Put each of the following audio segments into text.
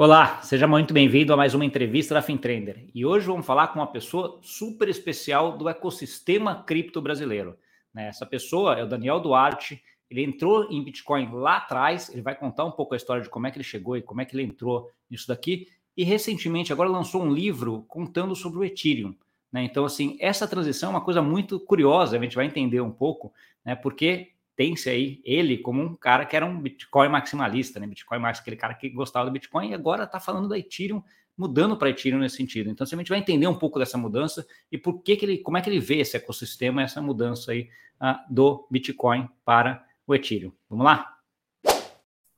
Olá, seja muito bem-vindo a mais uma entrevista da FinTrender. E hoje vamos falar com uma pessoa super especial do ecossistema cripto brasileiro. Né? Essa pessoa é o Daniel Duarte. Ele entrou em Bitcoin lá atrás. Ele vai contar um pouco a história de como é que ele chegou e como é que ele entrou nisso daqui. E recentemente, agora lançou um livro contando sobre o Ethereum. Né? Então, assim, essa transição é uma coisa muito curiosa. A gente vai entender um pouco, né? Porque tem-se aí ele como um cara que era um Bitcoin maximalista, né? Bitcoin mais aquele cara que gostava do Bitcoin e agora está falando da Ethereum, mudando para Ethereum nesse sentido. Então, a gente vai entender um pouco dessa mudança e por que, que ele, como é que ele vê esse ecossistema, essa mudança aí uh, do Bitcoin para o Ethereum. Vamos lá?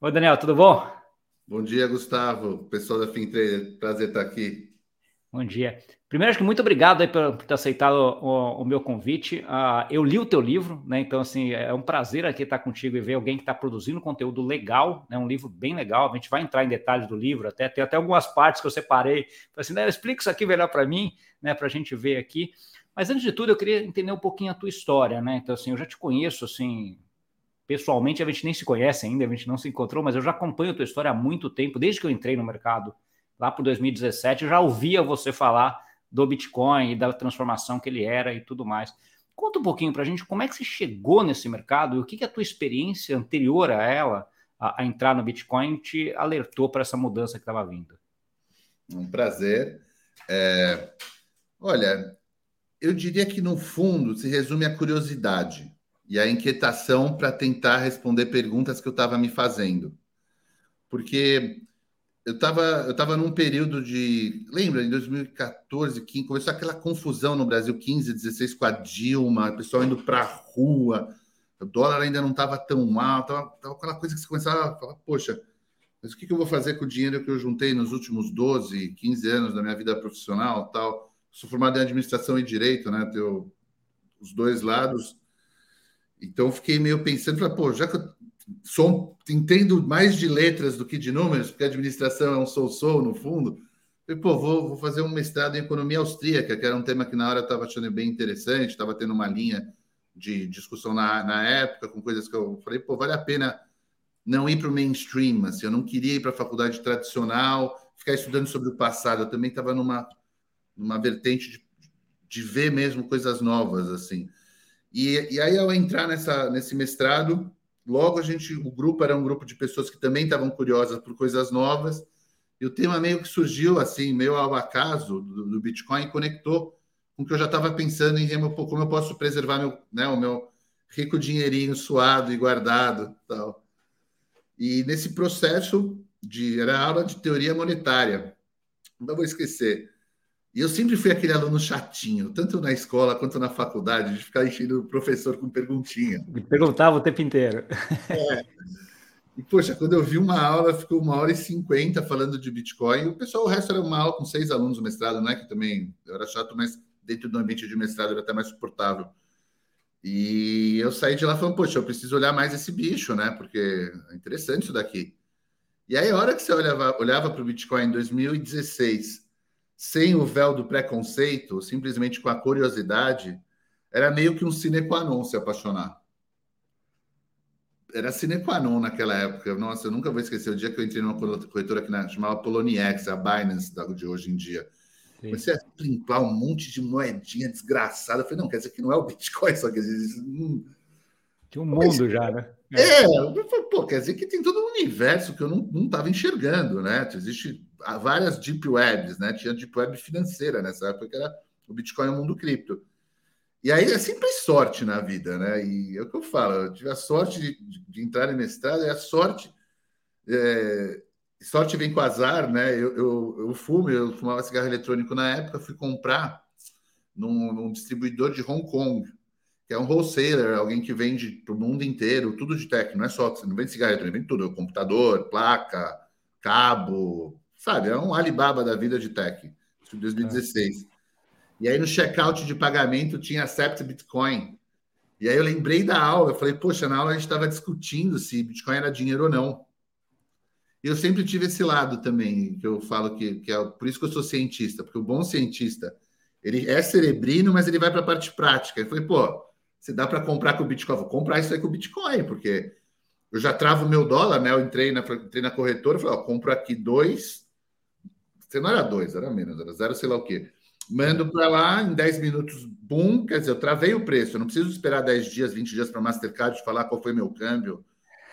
Oi, Daniel, tudo bom? Bom dia, Gustavo. Pessoal da FinTrader, prazer estar aqui. Bom dia. Primeiro, acho que muito obrigado aí por, por ter aceitado o, o meu convite. Uh, eu li o teu livro, né? Então, assim, é um prazer aqui estar contigo e ver alguém que está produzindo conteúdo legal, né? Um livro bem legal. A gente vai entrar em detalhes do livro, até tem até algumas partes que eu separei. Assim, né, explica isso aqui melhor para mim, né? Para a gente ver aqui. Mas antes de tudo, eu queria entender um pouquinho a tua história, né? Então, assim, eu já te conheço, assim, pessoalmente, a gente nem se conhece ainda, a gente não se encontrou, mas eu já acompanho a tua história há muito tempo, desde que eu entrei no mercado lá por 2017, eu já ouvia você falar do Bitcoin e da transformação que ele era e tudo mais. Conta um pouquinho para a gente como é que você chegou nesse mercado e o que, que a tua experiência anterior a ela, a, a entrar no Bitcoin, te alertou para essa mudança que estava vindo. Um prazer. É... Olha, eu diria que no fundo se resume a curiosidade e a inquietação para tentar responder perguntas que eu estava me fazendo. Porque eu estava eu tava num período de. Lembra, em 2014, 15, começou aquela confusão no Brasil, 15, 16 com a Dilma, o pessoal indo para a rua, o dólar ainda não estava tão alto, estava aquela coisa que você começava a falar, poxa, mas o que, que, eu vou fazer com o dinheiro que eu juntei nos últimos 12, 15 anos da minha vida profissional tal? Sou formado em administração e direito, né? Tenho os dois lados. Então fiquei meio pensando, falei, pô, já que eu sou, entendo mais de letras do que de números, porque a administração é um sou-sou no fundo. Falei, pô, vou, vou, fazer um mestrado em economia austríaca, que era um tema que na hora eu estava achando bem interessante, estava tendo uma linha de discussão na, na época, com coisas que eu falei, pô, vale a pena não ir para o mainstream, assim, eu não queria ir para a faculdade tradicional, ficar estudando sobre o passado, eu também estava numa, numa vertente de, de ver mesmo coisas novas, assim. E, e aí, ao entrar nessa, nesse mestrado, Logo, a gente, o grupo era um grupo de pessoas que também estavam curiosas por coisas novas. E o tema meio que surgiu assim, meio ao acaso do, do Bitcoin, conectou com o que eu já estava pensando em como eu posso preservar meu, né, o meu rico dinheirinho suado e guardado, tal. E nesse processo de era aula de teoria monetária, não vou esquecer. E eu sempre fui aquele aluno chatinho, tanto na escola quanto na faculdade, de ficar enchendo o professor com perguntinha. Me perguntava o tempo inteiro. É. E, poxa, quando eu vi uma aula, ficou uma hora e cinquenta falando de Bitcoin. O pessoal, o resto era uma aula com seis alunos no mestrado, não é que também eu era chato, mas dentro do ambiente de mestrado era até mais suportável. E eu saí de lá falando, poxa, eu preciso olhar mais esse bicho, né? Porque é interessante isso daqui. E aí, a hora que você olhava, olhava para o Bitcoin em 2016 sem o véu do preconceito, simplesmente com a curiosidade, era meio que um sine qua non se apaixonar. Era sine qua non naquela época. Nossa, eu nunca vou esquecer o dia que eu entrei numa corretora que chamava Poloniex, a Binance de hoje em dia. Sim. Comecei a limpar um monte de moedinha desgraçada. Eu falei, não, quer dizer que não é o Bitcoin, só quer dizer. Hum. Tinha um mundo Mas, já, né? É, é pô, quer dizer que tem todo um universo que eu não estava enxergando, né? Existe várias deep webs, né? Tinha deep web financeira nessa época, que era o Bitcoin é o mundo cripto. E aí é sempre sorte na vida, né? E é o que eu falo, eu tive a sorte de, de entrar em mestrado, e a sorte. É, sorte vem com azar, né? Eu, eu, eu fumo, eu fumava cigarro eletrônico na época, fui comprar num, num distribuidor de Hong Kong, que é um wholesaler, alguém que vende para o mundo inteiro, tudo de tech, não é só, não vende cigarro eletrônico, vende tudo, computador, placa, cabo, Sabe, é um Alibaba da vida de tech, de 2016. É. E aí no checkout de pagamento tinha Accept Bitcoin. E aí eu lembrei da aula, eu falei, poxa, na aula a gente estava discutindo se Bitcoin era dinheiro ou não. E eu sempre tive esse lado também, que eu falo que, que é por isso que eu sou cientista, porque o bom cientista, ele é cerebrino, mas ele vai para a parte prática. Eu falei, pô, se dá para comprar com o Bitcoin, vou comprar isso aí com o Bitcoin, porque eu já travo meu dólar, né? Eu entrei na, entrei na corretora, falei, ó, compro aqui dois, Você não era dois, era menos, era zero, sei lá o quê. Mando para lá, em 10 minutos, bum, quer dizer, eu travei o preço. Eu não preciso esperar 10 dias, 20 dias para a Mastercard falar qual foi meu câmbio.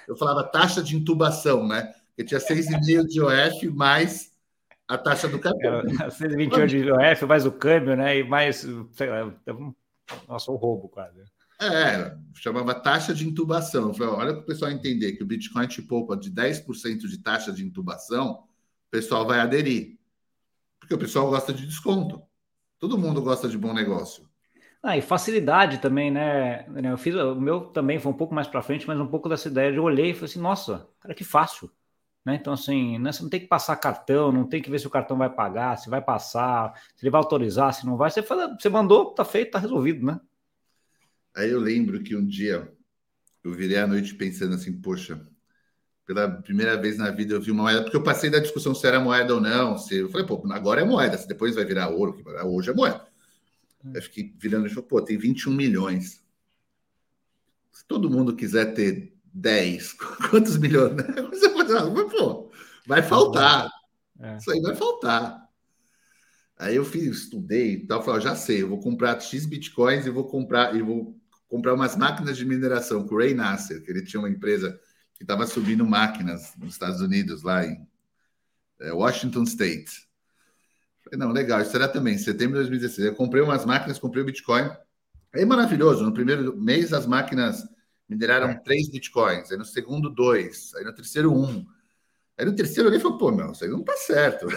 Eu falava taxa de intubação, né? Eu tinha 6,5 de OF mais a taxa do. É, 6,28 de OF mais o câmbio, né? E mais, sei lá, nossa, o roubo quase. É, chamava taxa de intubação. falei, olha para o pessoal entender que o Bitcoin te poupa de 10% de taxa de intubação, o pessoal vai aderir. Porque o pessoal gosta de desconto. Todo mundo gosta de bom negócio. Ah, e facilidade também, né? Eu fiz o meu também foi um pouco mais para frente, mas um pouco dessa ideia de eu olhei e falei assim, nossa, cara, que fácil. Né? Então, assim, né, você não tem que passar cartão, não tem que ver se o cartão vai pagar, se vai passar, se ele vai autorizar, se não vai. Você, fala, você mandou, tá feito, tá resolvido, né? Aí eu lembro que um dia eu virei à noite pensando assim, poxa, pela primeira vez na vida eu vi uma moeda, porque eu passei da discussão se era moeda ou não. Se, eu falei, pô, agora é moeda, se depois vai virar ouro, hoje é moeda. Eu fiquei virando e falei, pô, tem 21 milhões. Se todo mundo quiser ter 10, quantos milhões? Né? Você pode, pô, vai faltar. É. Isso aí vai faltar. Aí eu fiz, estudei e tal, falei, já sei, eu vou comprar X bitcoins e vou comprar e vou comprar umas máquinas de mineração com o Ray Nasser, que ele tinha uma empresa que estava subindo máquinas nos Estados Unidos, lá em é, Washington State. Falei, não, legal, isso era também, setembro de 2016. Eu comprei umas máquinas, comprei o Bitcoin. Aí maravilhoso, no primeiro mês as máquinas mineraram é. três Bitcoins, aí no segundo, dois, aí no terceiro, um. Aí no terceiro ele falou, pô, meu, isso aí não tá certo.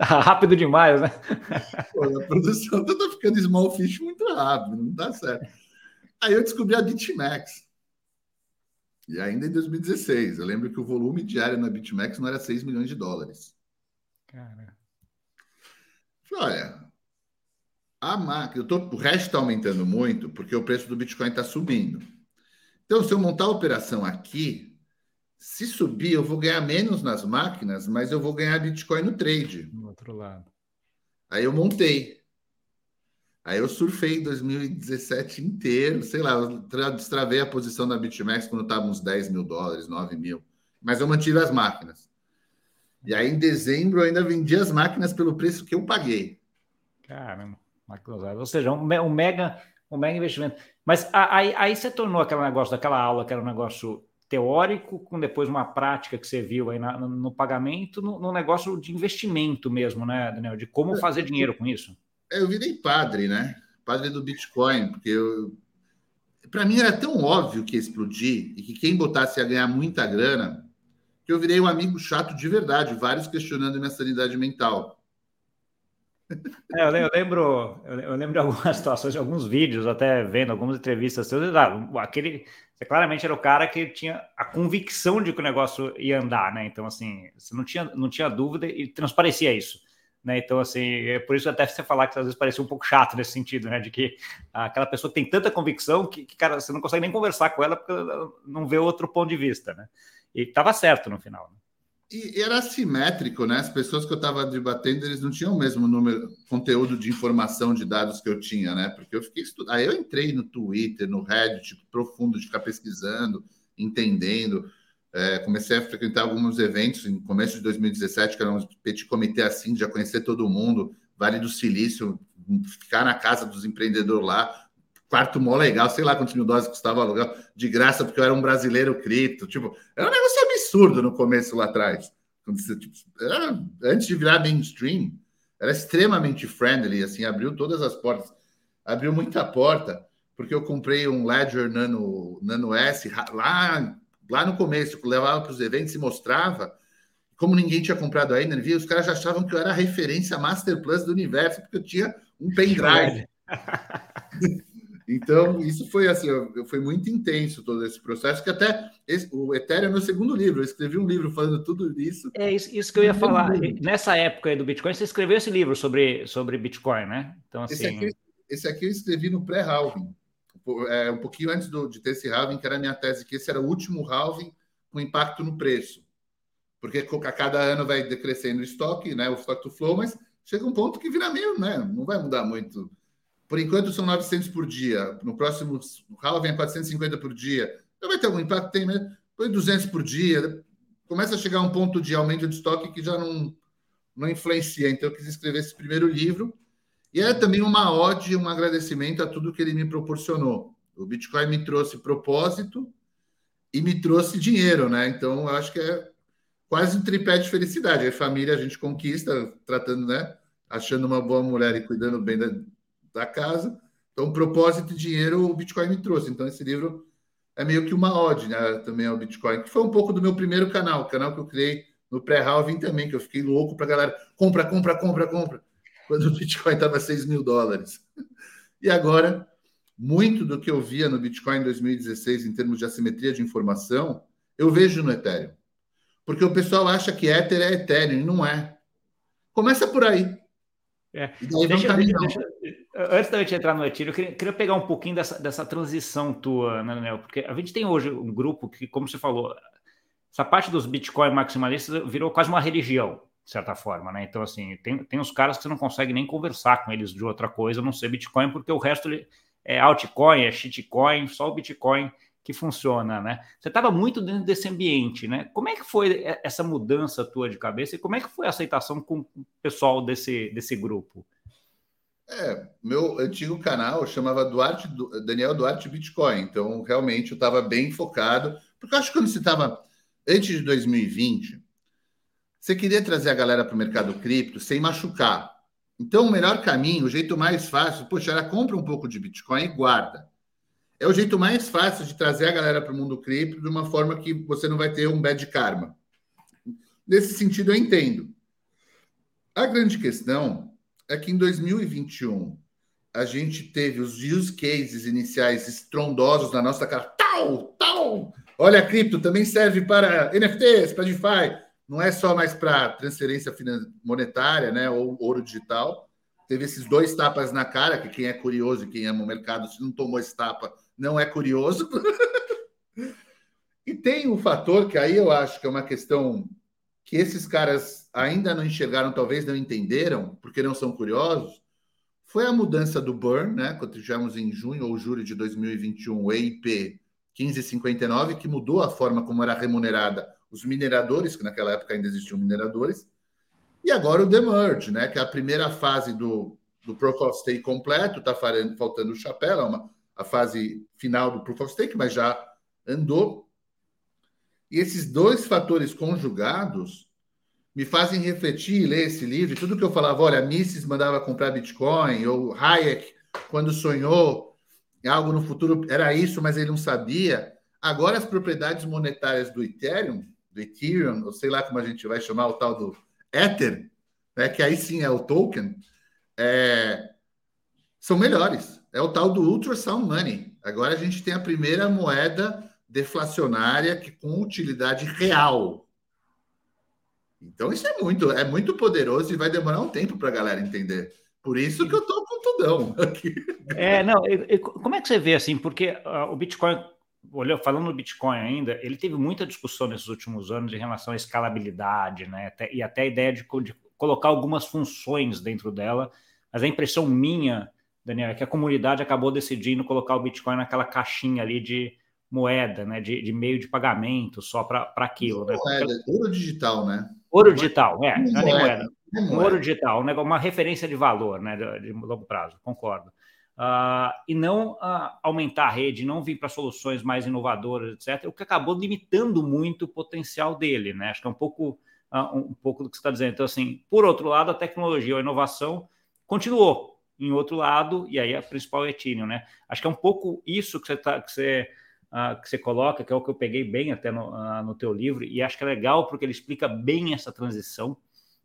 Rápido demais, né? Pô, a produção tá ficando small fish muito rápido, não dá certo. Aí eu descobri a BitMEX. E ainda em 2016. Eu lembro que o volume diário na BitMEX não era 6 milhões de dólares. Cara. Olha, a máquina, tô, o resto está aumentando muito porque o preço do Bitcoin está subindo. Então, se eu montar a operação aqui, se subir, eu vou ganhar menos nas máquinas, mas eu vou ganhar Bitcoin no trade. No outro lado. Aí eu montei. Aí eu surfei 2017 inteiro, sei lá, eu destravei a posição da BitMEX quando estava uns 10 mil dólares, 9 mil. Mas eu mantive as máquinas. E aí em dezembro eu ainda vendi as máquinas pelo preço que eu paguei. Caramba, ou seja, um, mega, um mega investimento. Mas aí, aí você tornou aquele negócio daquela aula que era um negócio teórico com depois uma prática que você viu aí na, no, pagamento, no, no, negócio de investimento mesmo, né, Daniel? De como fazer dinheiro com isso. É, eu virei padre, né? Padre do Bitcoin, porque eu, para mim era tão óbvio que ia explodir e que quem botasse ia ganhar muita grana, que eu virei um amigo chato de verdade, vários questionando minha sanidade mental. É, eu lembro, eu lembro de algumas situações, de alguns vídeos, até vendo algumas entrevistas. Aquele, você claramente era o cara que tinha a convicção de que o negócio ia andar, né? Então, assim, você não tinha, não tinha dúvida e transparecia isso. Né? Então, assim, é por isso até você falar que às vezes parecia um pouco chato nesse sentido, né? De que aquela pessoa tem tanta convicção que, que, cara, você não consegue nem conversar com ela porque não vê outro ponto de vista, né? E estava certo no final. Né? E era assimétrico, né? As pessoas que eu estava debatendo, eles não tinham o mesmo número, conteúdo de informação de dados que eu tinha, né? Porque eu fiquei estudando. Aí eu entrei no Twitter, no Reddit, profundo, de ficar pesquisando, entendendo. É, comecei a frequentar alguns eventos em começo de 2017, que era um petit comitê assim, já conhecer todo mundo, Vale do Silício, ficar na casa dos empreendedores lá, quarto mó legal, sei lá quantos mil dólares custava aluguel, de graça, porque eu era um brasileiro cripto. Tipo, era um negócio absurdo no começo lá atrás. Tipo, era, antes de virar mainstream, era extremamente friendly, assim, abriu todas as portas. Abriu muita porta, porque eu comprei um Ledger Nano, Nano S lá, lá no começo, levava para os eventos e mostrava. Como ninguém tinha comprado ainda, via, os caras já achavam que eu era a referência Master Plus do universo, porque eu tinha um pendrive. Então, isso foi assim, foi muito intenso todo esse processo, que até esse, o Ethereum é meu segundo livro. Eu escrevi um livro falando tudo isso. É isso, isso que eu ia falar. Nessa época do Bitcoin, você escreveu esse livro sobre, sobre Bitcoin, né? Então, assim... esse, aqui, esse aqui eu escrevi no pré-halving, é, um pouquinho antes do, de ter esse halving, que era a minha tese, que esse era o último halving com impacto no preço. Porque a cada ano vai decrescendo o estoque, né, o stock to flow, mas chega um ponto que vira meio, né? Não vai mudar muito por enquanto são 900 por dia. No próximo halving é 450 por dia. Então vai ter algum impacto? Tem, né? Põe 200 por dia. começa a chegar um ponto de aumento de estoque que já não, não influencia. Então, eu quis escrever esse primeiro livro. E é também uma ode, um agradecimento a tudo que ele me proporcionou. O Bitcoin me trouxe propósito e me trouxe dinheiro, né? Então, eu acho que é quase um tripé de felicidade. A família a gente conquista, tratando, né? Achando uma boa mulher e cuidando bem da, da casa. Então, propósito e dinheiro o Bitcoin me trouxe. Então, esse livro é meio que uma ode né, também ao Bitcoin, que foi um pouco do meu primeiro canal, o canal que eu criei no pré-halving também, que eu fiquei louco para galera compra, compra, compra, compra, quando o Bitcoin estava 6 mil dólares. E agora, muito do que eu via no Bitcoin em 2016 em termos de assimetria de informação, eu vejo no Ethereum. Porque o pessoal acha que Ether é Ethereum, e não é. Começa por aí. É. Deixa, deixa, deixa, antes da gente entrar no Ethereum, eu queria, queria, pegar um pouquinho dessa, dessa transição tua, né, Daniel? Porque a gente tem hoje um grupo que, como você falou, essa parte dos Bitcoin maximalistas virou quase uma religião, de certa forma, né? Então, assim, tem, tem uns caras que você não consegue nem conversar com eles de outra coisa, não ser Bitcoin, porque o resto é altcoin, é shitcoin, só o Bitcoin que funciona, né? Você estava muito dentro desse ambiente, né? Como é que foi essa mudança tua de cabeça e como é que foi a aceitação com o pessoal desse, desse grupo? É, meu antigo canal chamava Duarte, Daniel Duarte Bitcoin, então realmente eu estava bem focado, porque eu acho que quando você estava antes de 2020, você queria trazer a galera para o mercado cripto sem machucar. Então, o melhor caminho, o jeito mais fácil, poxa, era compra um pouco de Bitcoin e guarda. É o jeito mais fácil de trazer a galera para o mundo cripto de uma forma que você não vai ter um bad karma. Nesse sentido, eu entendo. A grande questão é que em 2021 a gente teve os use cases iniciais estrondosos na nossa cara. Tal, tal. Olha, a cripto também serve para NFTs, para DeFi. Não é só mais para transferência monetária, né, ou ouro digital. Teve esses dois tapas na cara, que quem é curioso e quem ama o mercado, se não tomou esse tapa, não é curioso. e tem um fator que aí eu acho que é uma questão que esses caras ainda não enxergaram, talvez não entenderam, porque não são curiosos, foi a mudança do burn, né? Quando tivemos em junho ou julho de 2021 o EIP 1559, que mudou a forma como era remunerada os mineradores, que naquela época ainda existiam mineradores, e agora o demerge, né? Que é a primeira fase do, do Proof of Stake completo, está faltando o chapéu, é uma, a fase final do Proof of Stake, mas já andou. E esses dois fatores conjugados me fazem refletir e ler esse livro. Tudo que eu falava, olha, Mises mandava comprar Bitcoin, ou Hayek, quando sonhou algo no futuro, era isso, mas ele não sabia. Agora, as propriedades monetárias do Ethereum, do Ethereum, ou sei lá como a gente vai chamar o tal do Ether, né, que aí sim é o token, é, são melhores. É o tal do Ultrasound Money. Agora a gente tem a primeira moeda deflacionária que com utilidade real. Então isso é muito, é muito poderoso e vai demorar um tempo para a galera entender. Por isso que eu estou com tudão aqui. É, não, e, e, como é que você vê assim? Porque uh, o Bitcoin, olhou, falando no Bitcoin ainda, ele teve muita discussão nesses últimos anos em relação à escalabilidade, né? E até a ideia de, de colocar algumas funções dentro dela. Mas a impressão minha, Daniel, é que a comunidade acabou decidindo colocar o Bitcoin naquela caixinha ali de moeda, né? De, de meio de pagamento só para aquilo. Né? Moeda, ouro digital, né? Ouro digital, é, não é moeda. Um ouro digital, uma referência de valor, né? De, de longo prazo, concordo. Uh, e não uh, aumentar a rede, não vir para soluções mais inovadoras, etc., o que acabou limitando muito o potencial dele, né? Acho que é um pouco, uh, um pouco do que você está dizendo. Então, assim, por outro lado, a tecnologia, a inovação continuou. Em outro lado, e aí a principal é Ethereum, né? Acho que é um pouco isso que você, tá, que você, que você coloca, que é o que eu peguei bem até no, no teu livro, e acho que é legal porque ele explica bem essa transição,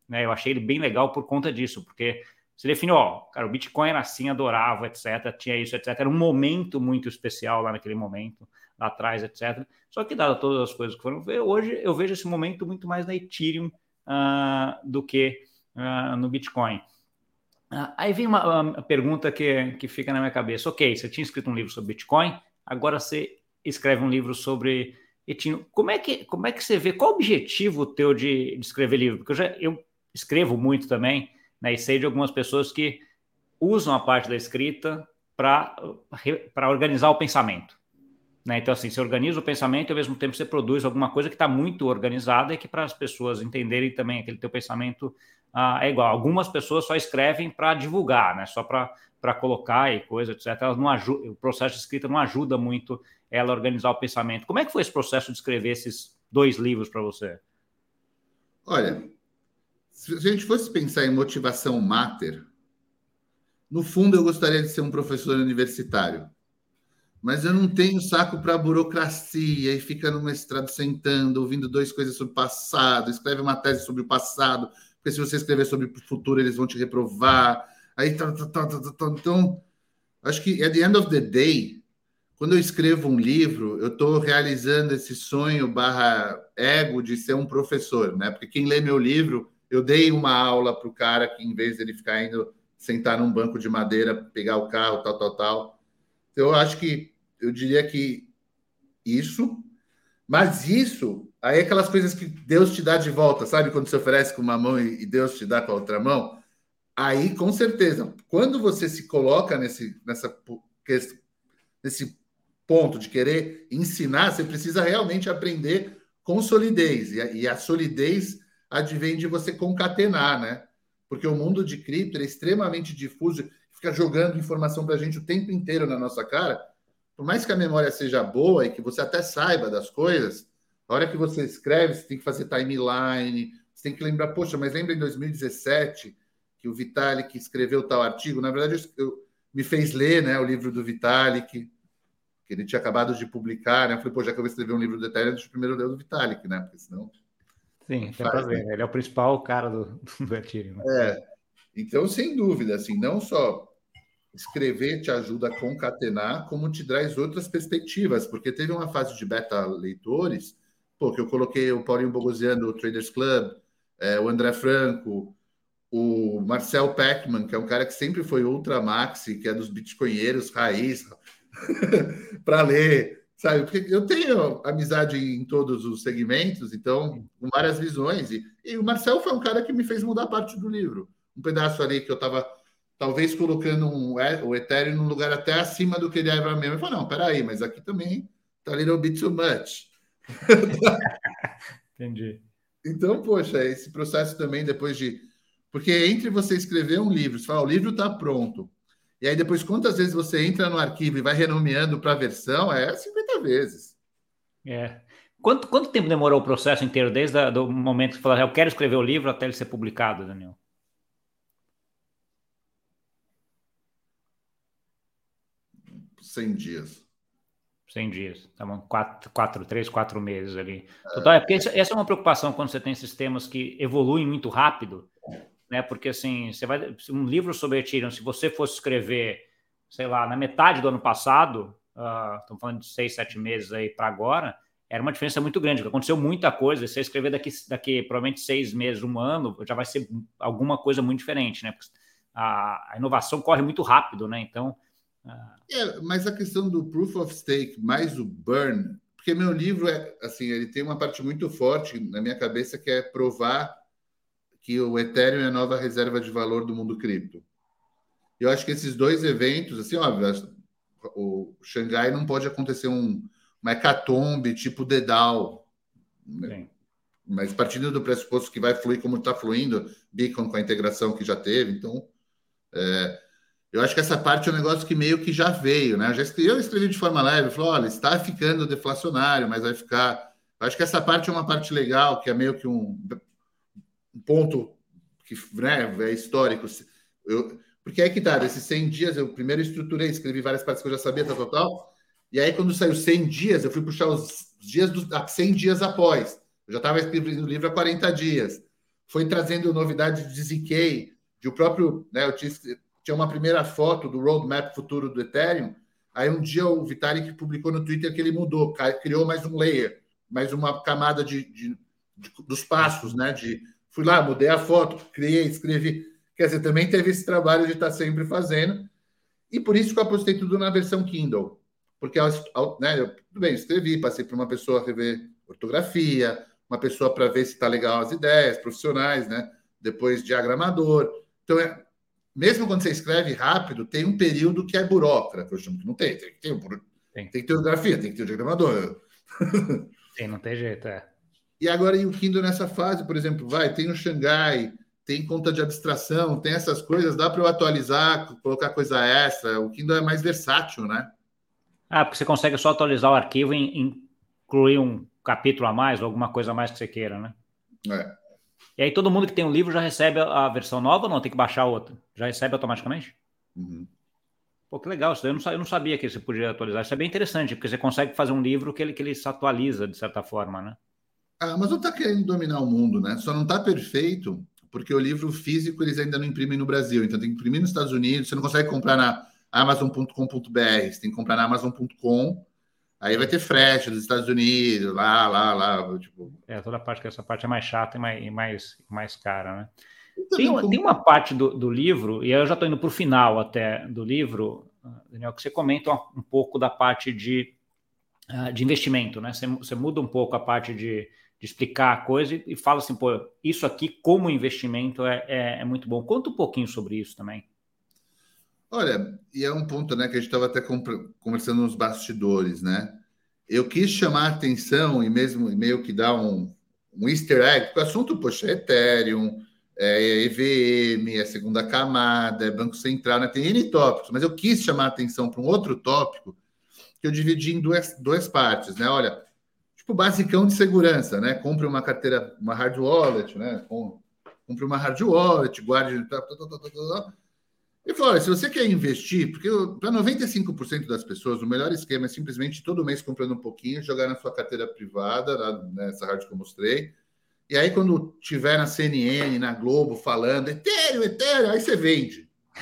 né? Eu achei ele bem legal por conta disso, porque você define, ó, cara, o Bitcoin era assim, adorava, etc. Tinha isso, etc. Era um momento muito especial lá naquele momento, lá atrás, etc. Só que, dado todas as coisas que foram ver, hoje eu vejo esse momento muito mais na Ethereum uh, do que uh, no Bitcoin. Uh, aí vem uma, uma, pergunta que, que fica na minha cabeça. Ok, você tinha escrito um livro sobre Bitcoin, agora você escreve um livro sobre Ethereum. Como é que, como é que você vê? Qual o objetivo teu de, de escrever livro? Porque eu, já, eu escrevo muito também, né? E sei de algumas pessoas que usam a parte da escrita para organizar o pensamento. Né? Então, assim, você organiza o pensamento e ao mesmo tempo você produz alguma coisa que está muito organizada e que para as pessoas entenderem também aquele teu pensamento ah, é igual. Algumas pessoas só escrevem para divulgar, né? Só para colocar e coisa, etc. Elas não o processo de escrita não ajuda muito ela a organizar o pensamento. Como é que foi esse processo de escrever esses dois livros para você? Olha, se a gente fosse pensar em motivação mater, no fundo eu gostaria de ser um professor universitário mas eu não tenho saco para burocracia e fica no mestrado sentando, ouvindo duas coisas sobre o passado, escreve uma tese sobre o passado, porque se você escrever sobre o futuro, eles vão te reprovar. Aí, tá, tá, tá, tá, tá. então, acho que at the end of the day, quando eu escrevo um livro, eu estou realizando esse sonho barra ego de ser um professor, né? Porque quem lê meu livro, eu dei uma aula para o cara que, em vez dele ficar indo sentar num banco de madeira, pegar o carro, tal, tal, tal, então, eu acho que eu diria que isso, mas isso aí é aquelas coisas que Deus te dá de volta, sabe? Quando você oferece com uma mão e Deus te dá com a outra mão. Aí, com certeza, quando você se coloca nesse, nessa, nesse ponto de querer ensinar, você precisa realmente aprender com solidez. E a, e a solidez advém de você concatenar, né? Porque o mundo de cripto é extremamente difuso fica jogando informação para a gente o tempo inteiro na nossa cara, por mais que a memória seja boa e que você até saiba das coisas, a hora que você escreve, você tem que fazer timeline, você tem que lembrar, poxa, mas lembra em 2017 que o Vitalik escreveu tal artigo? Na verdade, eu, me fez ler né, o livro do Vitalik, que ele tinha acabado de publicar, né? Eu falei, pô, já que eu vou escrever um livro do Ethereum, deixa eu primeiro ler o do Vitalik, né? Porque senão. Sim, tem pra ver. Né? Ele é o principal cara do, do Ethereum. Né? É. Então, sem dúvida, assim, não só escrever te ajuda a concatenar, como te traz outras perspectivas, porque teve uma fase de beta leitores, pô, que eu coloquei o Paulinho Bogosiano do Traders Club, é, o André Franco, o Marcel Peckman, que é um cara que sempre foi ultra maxi, que é dos bitcoinheiros raiz, para ler, sabe? Porque eu tenho amizade em todos os segmentos, então, com várias visões, e, e o Marcel foi um cara que me fez mudar parte do livro. Um pedaço ali que eu estava talvez colocando um, o Ethereum num lugar até acima do que ele era mesmo. Ele falou, não, peraí, mas aqui também tá a little bit too much. Entendi. Então, poxa, esse processo também depois de... Porque entre você escrever um livro, você fala, o livro está pronto, e aí depois quantas vezes você entra no arquivo e vai renomeando para a versão, é 50 vezes. É. Quanto, quanto tempo demorou o processo inteiro, desde o momento que você falou, eu quero escrever o livro até ele ser publicado, Daniel? 100 dias. 100 dias, tá bom? Quatro, quatro, três, quatro meses ali. Total, é porque essa é uma preocupação quando você tem sistemas que evoluem muito rápido, né? Porque assim, você vai um livro sobre Ethereum, se você fosse escrever, sei lá, na metade do ano passado, uh, estamos falando de seis, sete meses aí para agora, era uma diferença muito grande, porque aconteceu muita coisa. Se você escrever daqui, daqui provavelmente seis meses, um ano, já vai ser alguma coisa muito diferente, né? Porque a, a inovação corre muito rápido, né? Então é, mas a questão do proof of stake mais o burn, porque meu livro é assim, ele tem uma parte muito forte na minha cabeça que é provar que o Ethereum é a nova reserva de valor do mundo cripto. Eu acho que esses dois eventos, assim, óbvio, o Xangai não pode acontecer um, uma hecatombe tipo Dedal, né? mas partindo do pressuposto que vai fluir como está fluindo, Beacon com a integração que já teve, então é, eu acho que essa parte é um negócio que meio que já veio, né? Eu, já escrevi, eu escrevi de forma leve, falou, olha, está ficando deflacionário, mas vai ficar. Eu acho que essa parte é uma parte legal, que é meio que um, um ponto que né, é histórico. Eu, porque aí que tá, desses 100 dias, eu primeiro estruturei, escrevi várias partes que eu já sabia, tal, tal, tal. E aí, quando saiu 100 dias, eu fui puxar os dias dos 100 dias após. Eu já estava escrevendo o livro há 40 dias. Foi trazendo novidades de ZK, de o próprio, né, eu tinha tinha uma primeira foto do roadmap futuro do Ethereum. Aí um dia o Vitalik publicou no Twitter que ele mudou, criou mais um layer, mais uma camada de, de, de dos passos, né? De fui lá, mudei a foto, criei, escrevi. Quer dizer, também teve esse trabalho de estar sempre fazendo. E por isso que eu apostei tudo na versão Kindle. Porque, né, eu, tudo bem, escrevi, passei para uma pessoa rever ortografia, uma pessoa para ver se está legal as ideias, profissionais, né? Depois diagramador. Então, é, mesmo quando você escreve rápido, tem um período que é burocrata, eu chamo que não tem, tem, tem Tem. tem que ter ortografia, tem que ter o diagramador. Sim, não tem jeito, é. E agora e o Kindle nessa fase, por exemplo, vai, tem o Xangai, tem conta de abstração, tem essas coisas, dá para eu atualizar, colocar coisa extra. O Kindle é mais versátil, né? Ah, porque você consegue só atualizar o arquivo e incluir um capítulo a mais ou alguma coisa a mais que você queira, né? É. E aí todo mundo que tem um livro já recebe a versão nova ou não? Tem que baixar outra? Já recebe automaticamente? Uhum. Pô, que legal, isso eu não, eu não sabia que você podia atualizar. Isso é bem interessante, porque você consegue fazer um livro que ele, que ele se atualiza de certa forma, né? A Amazon está querendo dominar o mundo, né? Só não está perfeito porque o livro físico eles ainda não imprimem no Brasil. Então tem que imprimir nos Estados Unidos. Você não consegue comprar na Amazon.com.br, você tem que comprar na Amazon.com. Aí vai ter frete dos Estados Unidos, lá, lá, lá. Tipo... É, toda a parte que essa parte é mais chata e mais, mais, mais cara, né? Tem, como... tem, uma parte do, do, livro, e eu já estou indo para o final até do livro, Daniel, que você comenta um pouco da parte de, ah, de investimento, né? Você, você muda um pouco a parte de, de explicar a coisa e, fala assim, pô, isso aqui como investimento é, é, é, muito bom. Conta um pouquinho sobre isso também. Olha, e é um ponto né, que a gente estava até conversando nos bastidores, né? Eu quis chamar a atenção e mesmo meio que dar um, um easter egg, porque o assunto, poxa, é Ethereum, é EVM, é segunda camada, é Banco Central, né? tem N tópicos, mas eu quis chamar a atenção para um outro tópico que eu dividi em duas, duas partes, né? Olha, tipo basicão de segurança, né? Compre uma carteira, uma hard wallet, né? Compre uma hard wallet, guarde. Tá, tá, tá, tá, tá. E falou: olha, se você quer investir, porque para 95% das pessoas, o melhor esquema é simplesmente todo mês comprando um pouquinho, jogar na sua carteira privada, nessa hard que eu mostrei. E aí, quando tiver na CNN, na Globo, falando Ethereum, Ethereum, aí você vende.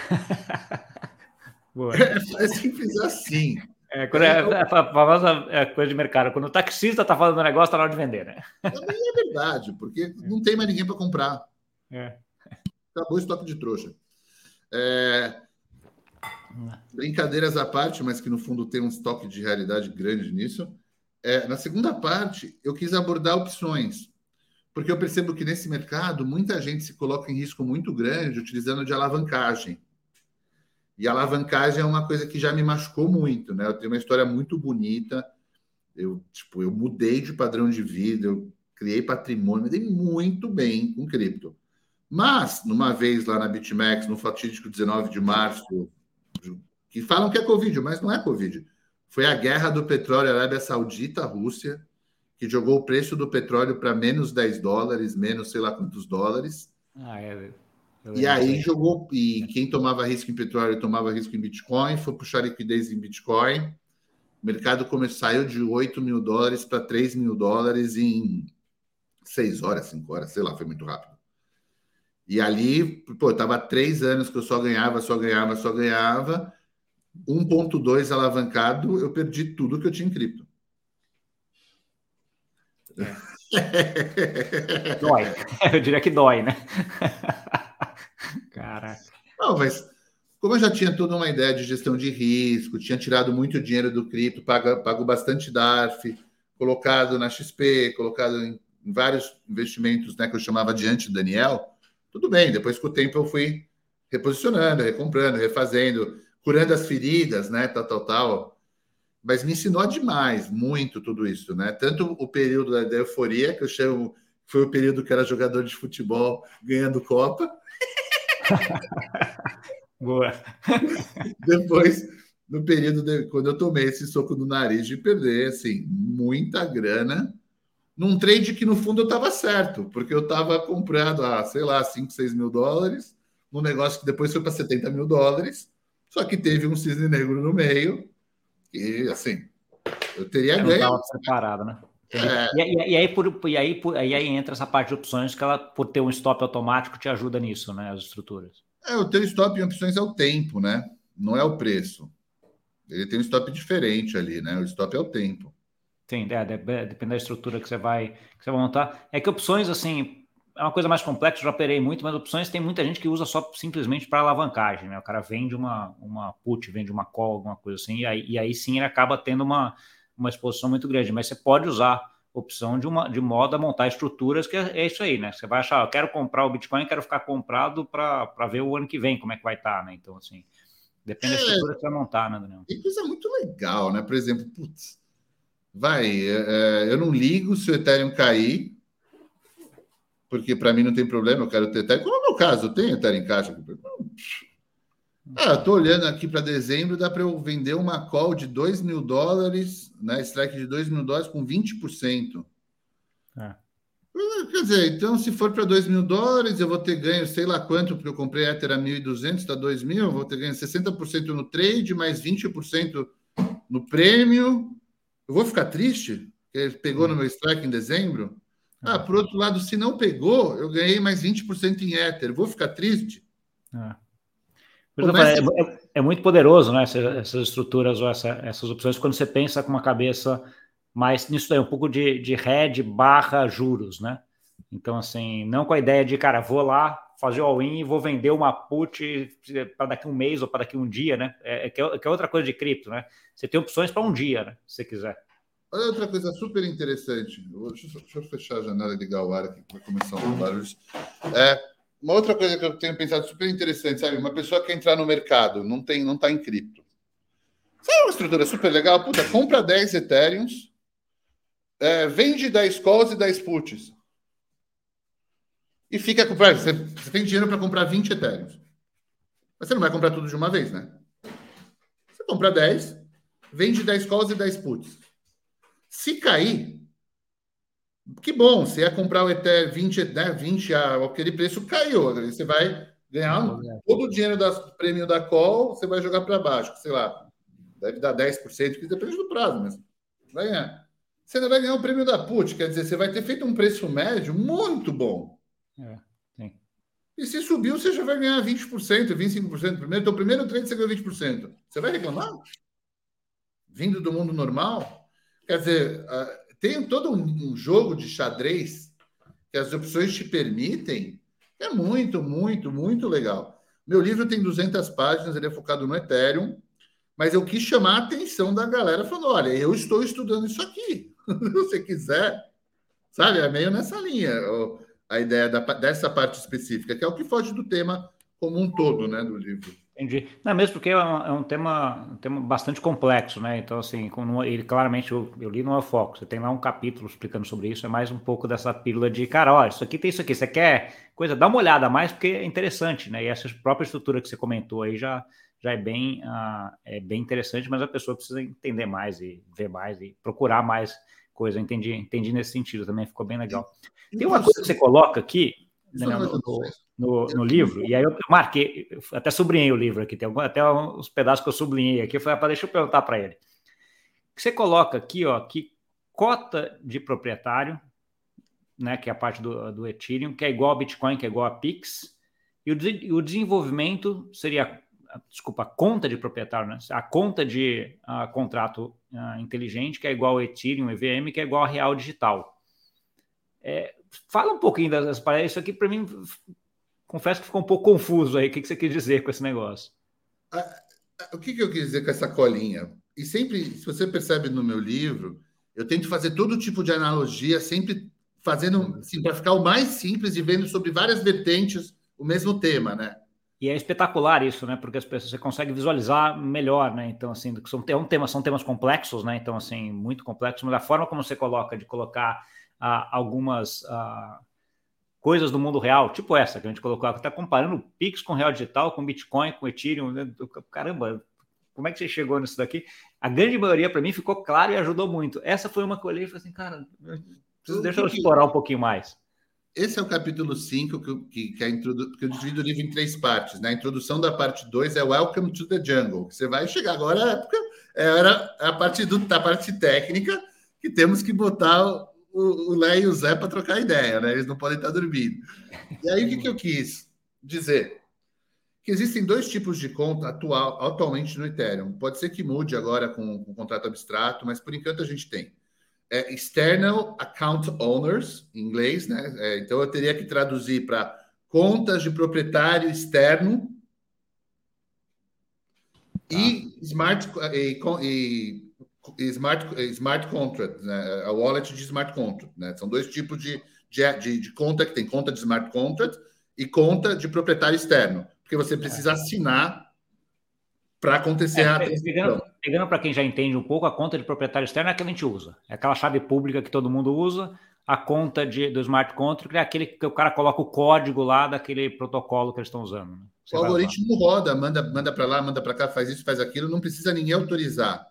é, é simples assim. É, quando é, é, a famosa é, coisa de mercado. Quando o taxista está falando um negócio, está na hora de vender, né? Também é verdade, porque não tem mais ninguém para comprar. É. Acabou o estoque de trouxa. É... Brincadeiras à parte, mas que no fundo tem um estoque de realidade grande nisso. É, na segunda parte, eu quis abordar opções, porque eu percebo que nesse mercado muita gente se coloca em risco muito grande utilizando de alavancagem. E alavancagem é uma coisa que já me machucou muito, né? Eu tenho uma história muito bonita. Eu, tipo, eu mudei de padrão de vida, eu criei patrimônio, me dei muito bem com cripto. Mas, numa vez lá na BitMEX, no fatídico 19 de março, que falam que é Covid, mas não é Covid. Foi a guerra do petróleo Arábia Saudita-Rússia, que jogou o preço do petróleo para menos 10 dólares, menos sei lá quantos dólares. Ah, é. E aí jogou, e quem tomava risco em petróleo tomava risco em Bitcoin, foi puxar liquidez em Bitcoin. O mercado começou, saiu de 8 mil dólares para 3 mil dólares em 6 horas, 5 horas, sei lá, foi muito rápido. E ali, pô, tava três anos que eu só ganhava, só ganhava, só ganhava. 1.2 alavancado, eu perdi tudo que eu tinha em cripto. É. dói. Eu diria que dói, né? Caraca. Não, mas como eu já tinha toda uma ideia de gestão de risco, tinha tirado muito dinheiro do cripto, pago, pago bastante DARF, colocado na XP, colocado em, vários investimentos né, que eu chamava de anti-Daniel, tudo bem. Depois, com o tempo, eu fui reposicionando, recomprando, refazendo, curando as feridas, né, tal, tal, tal. Mas me ensinou demais, muito tudo isso, né? Tanto o período da, da euforia, que eu chamo, foi o período que era jogador de futebol ganhando Copa, Boa. Depois, no período de, quando eu tomei esse soco no nariz de perder, assim, muita grana num trade que no fundo eu estava certo, porque eu estava comprando a, sei lá, 5, 6 mil dólares, num negócio que depois foi para 70 mil dólares, só que teve um cisne negro no meio, e assim, eu teria ganho. Estava separado, né? É. E, e, e, aí, por, e, aí, por, e aí entra essa parte de opções que ela, por ter um stop automático, te ajuda nisso, né? As estruturas. É, o teu stop em opções é o tempo, né? Não é o preço. Ele tem um stop diferente ali, né? O stop é o tempo. Sim, é, depende da estrutura que você vai que você vai montar. É que opções, assim, é uma coisa mais complexa, já operei muito, mas opções tem muita gente que usa só simplesmente para alavancagem, né? O cara vende uma, uma put, vende uma call, alguma coisa assim, e aí, e aí sim ele acaba tendo uma, uma exposição muito grande, mas você pode usar opção de, uma, de modo a montar estruturas, que é, é isso aí, né? Você vai achar, eu quero comprar o Bitcoin, quero ficar comprado para ver o ano que vem como é que vai estar, tá, né? Então, assim, Depende é, da estrutura que você vai montar, né, Daniel? Coisa muito legal, né? Por exemplo, putz, vai, é, eu não ligo se o Ethereum cair, porque para mim não tem problema, eu quero ter Ethereum. Como é o meu caso, eu tenho Ethereum em caixa. Ah, eu tô olhando aqui para dezembro, dá para eu vender uma call de 2 mil dólares, né? Strike de 2 mil dólares com 20%. É. Quer dizer, então, se for para 2 mil dólares, eu vou ter ganho, sei lá quanto, porque eu comprei Ether a 1.200, está 2 mil, eu vou ter ganho 60% no trade, mais 20% no prêmio. Eu vou ficar triste? Porque ele pegou no meu strike em dezembro? Ah, por outro lado, se não pegou, eu ganhei mais 20% em Ether. Vou ficar triste? É. É, é, é, muito poderoso, né? Essas, essas estruturas ou essa, essas opções, quando você pensa com uma cabeça mais nisso daí, um pouco de, de head barra juros, né? Então, assim, não com a ideia de, cara, vou lá fazer o all-in e vou vender uma put para daqui um mês ou para daqui um dia, né? É, é, que é, que é outra coisa de cripto, né? Você tem opções para um dia, né? Se você quiser. Olha outra coisa super interessante. Deixa eu, deixa eu fechar a janela e ligar o ar aqui para começar um barulhos. É, uma outra coisa que eu tenho pensado super interessante, sabe? Uma pessoa que quer entrar no mercado, não tem, não está em cripto. Sabe uma estrutura super legal? Puta, compra 10 Ethereums, é, vende 10 calls e 10 puts. E fica com. Você, você tem dinheiro para comprar 20 Ethereums. Mas você não vai comprar tudo de uma vez, né? Você compra 10, vende 10 calls e 10 puts. Se cair, que bom, você ia comprar o Ethereum 20, né, 20 a aquele preço caiu. Você vai ganhar todo o dinheiro do prêmio da call, você vai jogar para baixo, sei lá, deve dar 10%, que depende do prazo, mas vai ganhar você não vai ganhar o prêmio da PUT. Quer dizer, você vai ter feito um preço médio muito bom. É. E se subiu, você já vai ganhar 20%, 25% primeiro. Então, primeiro trade você ganhou 20%. Você vai reclamar? Vindo do mundo normal? Quer dizer, tem todo um jogo de xadrez que as opções te permitem. É muito, muito, muito legal. Meu livro tem 200 páginas, ele é focado no Ethereum, mas eu quis chamar a atenção da galera falando: olha, eu estou estudando isso aqui. se você quiser, sabe? É meio nessa linha a ideia da, dessa parte específica, que é o que foge do tema como um todo, né, do livro. Entendi. Não, mesmo porque é um, é um tema, um tema bastante complexo, né? Então, assim, como ele claramente eu, eu, li no é foco, você tem lá um capítulo explicando sobre isso, é mais um pouco dessa pílula de, cara, olha, isso aqui tem isso aqui, você quer coisa, dá uma olhada mais, porque é interessante, né? E essa própria estrutura que você comentou aí já, já é bem, uh, é bem interessante, mas a pessoa precisa entender mais e ver mais e procurar mais coisa. Entendi, entendi nesse sentido também, ficou bem legal. Tem uma coisa que você coloca aqui Daniel, no, no, no, livro, e aí eu marquei, até sublinhei o livro aqui, tem algum, até uns pedaços que eu sublinhei aqui, eu falei, ah, deixa eu perguntar para ele. Você coloca aqui, ó, que cota de proprietário, né, que é a parte do, do Ethereum, que é igual a Bitcoin, que é igual a Pix, e o, o desenvolvimento seria desculpa, a conta de proprietário, né? a conta de uh, contrato uh, inteligente, que é igual ao Ethereum, EVM, que é igual a Real Digital. É, fala um pouquinho das paradas, isso aqui para mim, confesso que ficou um pouco confuso aí, o que, que você quer dizer com esse negócio? o que, que eu quis dizer com essa colinha? E sempre, se você percebe no meu livro, eu tento fazer todo tipo de analogia, sempre fazendo, assim, para ficar o mais simples e vendo sobre várias vertentes o mesmo tema, né? E é espetacular isso, né? Porque as pessoas você consegue visualizar melhor, né? Então, assim, são, é um tema, são temas complexos, né? Então, assim, muito complexos, mas a forma como você coloca, de colocar algumas coisas do mundo real, tipo essa que a gente colocou, está comparando o Pix com real digital, com Bitcoin, com Ethereum, né? caramba, como é que você chegou nisso daqui? A grande maioria, para mim, ficou claro e ajudou muito. Essa foi uma que eu olhei e falei assim, cara, preciso, deixa eu explorar um pouquinho mais esse é o capítulo 5, que, que, que, é introdu... que eu divido o livro em três partes. Né? A introdução da parte 2 é Welcome to the Jungle. Você vai chegar agora, a época, era a parte do, da parte técnica, que temos que botar o, o Lé e o Zé para trocar ideia, né? Eles não podem estar dormindo. E aí, o que, que eu quis dizer? Que existem dois tipos de conta atual, atualmente no Ethereum. Pode ser que mude agora com, com o contrato abstrato, mas por enquanto a gente tem é, external account owners, em inglês, né? É, então eu teria que traduzir para contas de proprietário externo e tá. smart e, e, smart smart contract, né? A wallet de smart contract, né? São dois tipos de, de, de, de conta que tem conta de smart contract e conta de proprietário externo, porque você precisa assinar para acontecer é, a Pegando, pegando para quem já entende um pouco, a conta de proprietário externo é a que a gente usa. É aquela chave pública que todo mundo usa. A conta de, do smart contract é aquele que o cara coloca o código lá daquele protocolo que eles estão usando. Né? O algoritmo roda, manda, manda para lá, manda para cá, faz isso, faz aquilo, não precisa ninguém autorizar.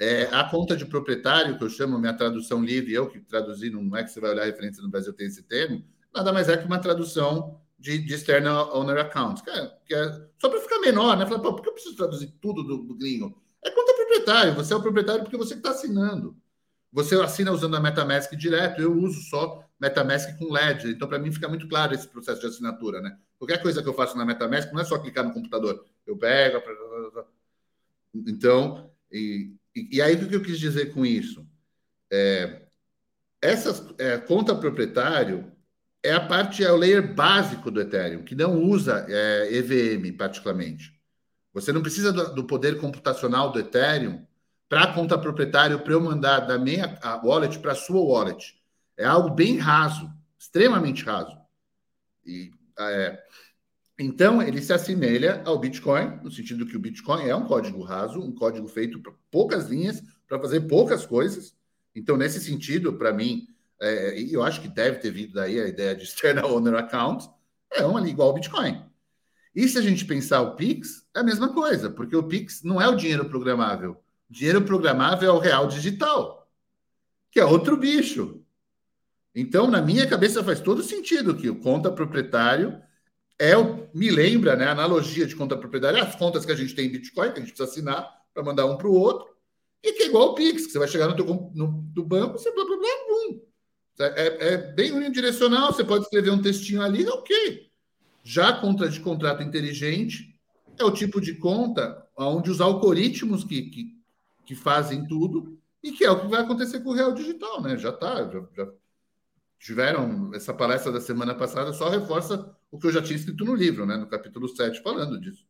É, a conta de proprietário, que eu chamo minha tradução livre, eu que traduzi, não é que você vai olhar a referência no Brasil, tem esse termo, nada mais é que uma tradução de, de external owner account, que é, que é só para ficar menor, né? Falar, por que eu preciso traduzir tudo do, do gringo? É conta proprietário, você é o proprietário porque você está assinando. Você assina usando a MetaMask direto, eu uso só MetaMask com Ledger. Então, para mim, fica muito claro esse processo de assinatura, né? Qualquer coisa que eu faço na MetaMask não é só clicar no computador. Eu pego. Então, e, e, aí, o que eu quis dizer com isso? É, essa é, conta proprietário é a parte, é o layer básico do Ethereum, que não usa é, EVM, particularmente. Você não precisa do, do poder computacional do Ethereum para conta proprietário para eu mandar da minha wallet para a sua wallet. É algo bem raso, extremamente raso. E, é, então, ele se assemelha ao Bitcoin, no sentido que o Bitcoin é um código raso, um código feito para poucas linhas, para fazer poucas coisas. Então, nesse sentido, para mim, é, eu acho que deve ter vindo daí a ideia de external owner account, é uma igual ao Bitcoin. E se a gente pensar o Pix, é a mesma coisa, porque o Pix não é o dinheiro programável. O dinheiro programável é o real digital, que é outro bicho. Então, na minha cabeça, faz todo sentido que o conta proprietário é me lembra, né, a analogia de conta proprietária, as contas que a gente tem em Bitcoin, que a gente precisa assinar para mandar um para o outro, e que é igual o Pix, que você vai chegar no teu no, no banco, você blá, blá, blá. É, é bem unidirecional, você pode escrever um textinho ali, ok. Já conta de contrato inteligente é o tipo de conta onde os algoritmos que, que, que fazem tudo e que é o que vai acontecer com o real digital, né? Já está, já, já tiveram essa palestra da semana passada, só reforça o que eu já tinha escrito no livro, né? No capítulo 7, falando disso.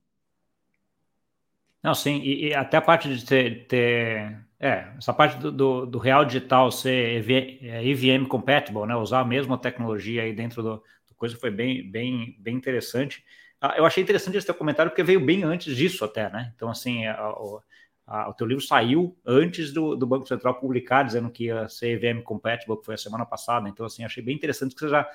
Não, sim, e, e até a parte de ter, ter é, essa parte do, do, do, real digital ser EVM é, compatible, né? Usar a mesma tecnologia aí dentro do, do coisa foi bem, bem, bem interessante. Ah, eu achei interessante esse teu comentário porque veio bem antes disso até, né? Então, assim, a, a, o teu livro saiu antes do, do, Banco Central publicar, dizendo que ia ser EVM compatible, que foi a semana passada. Então, assim, achei bem interessante que você já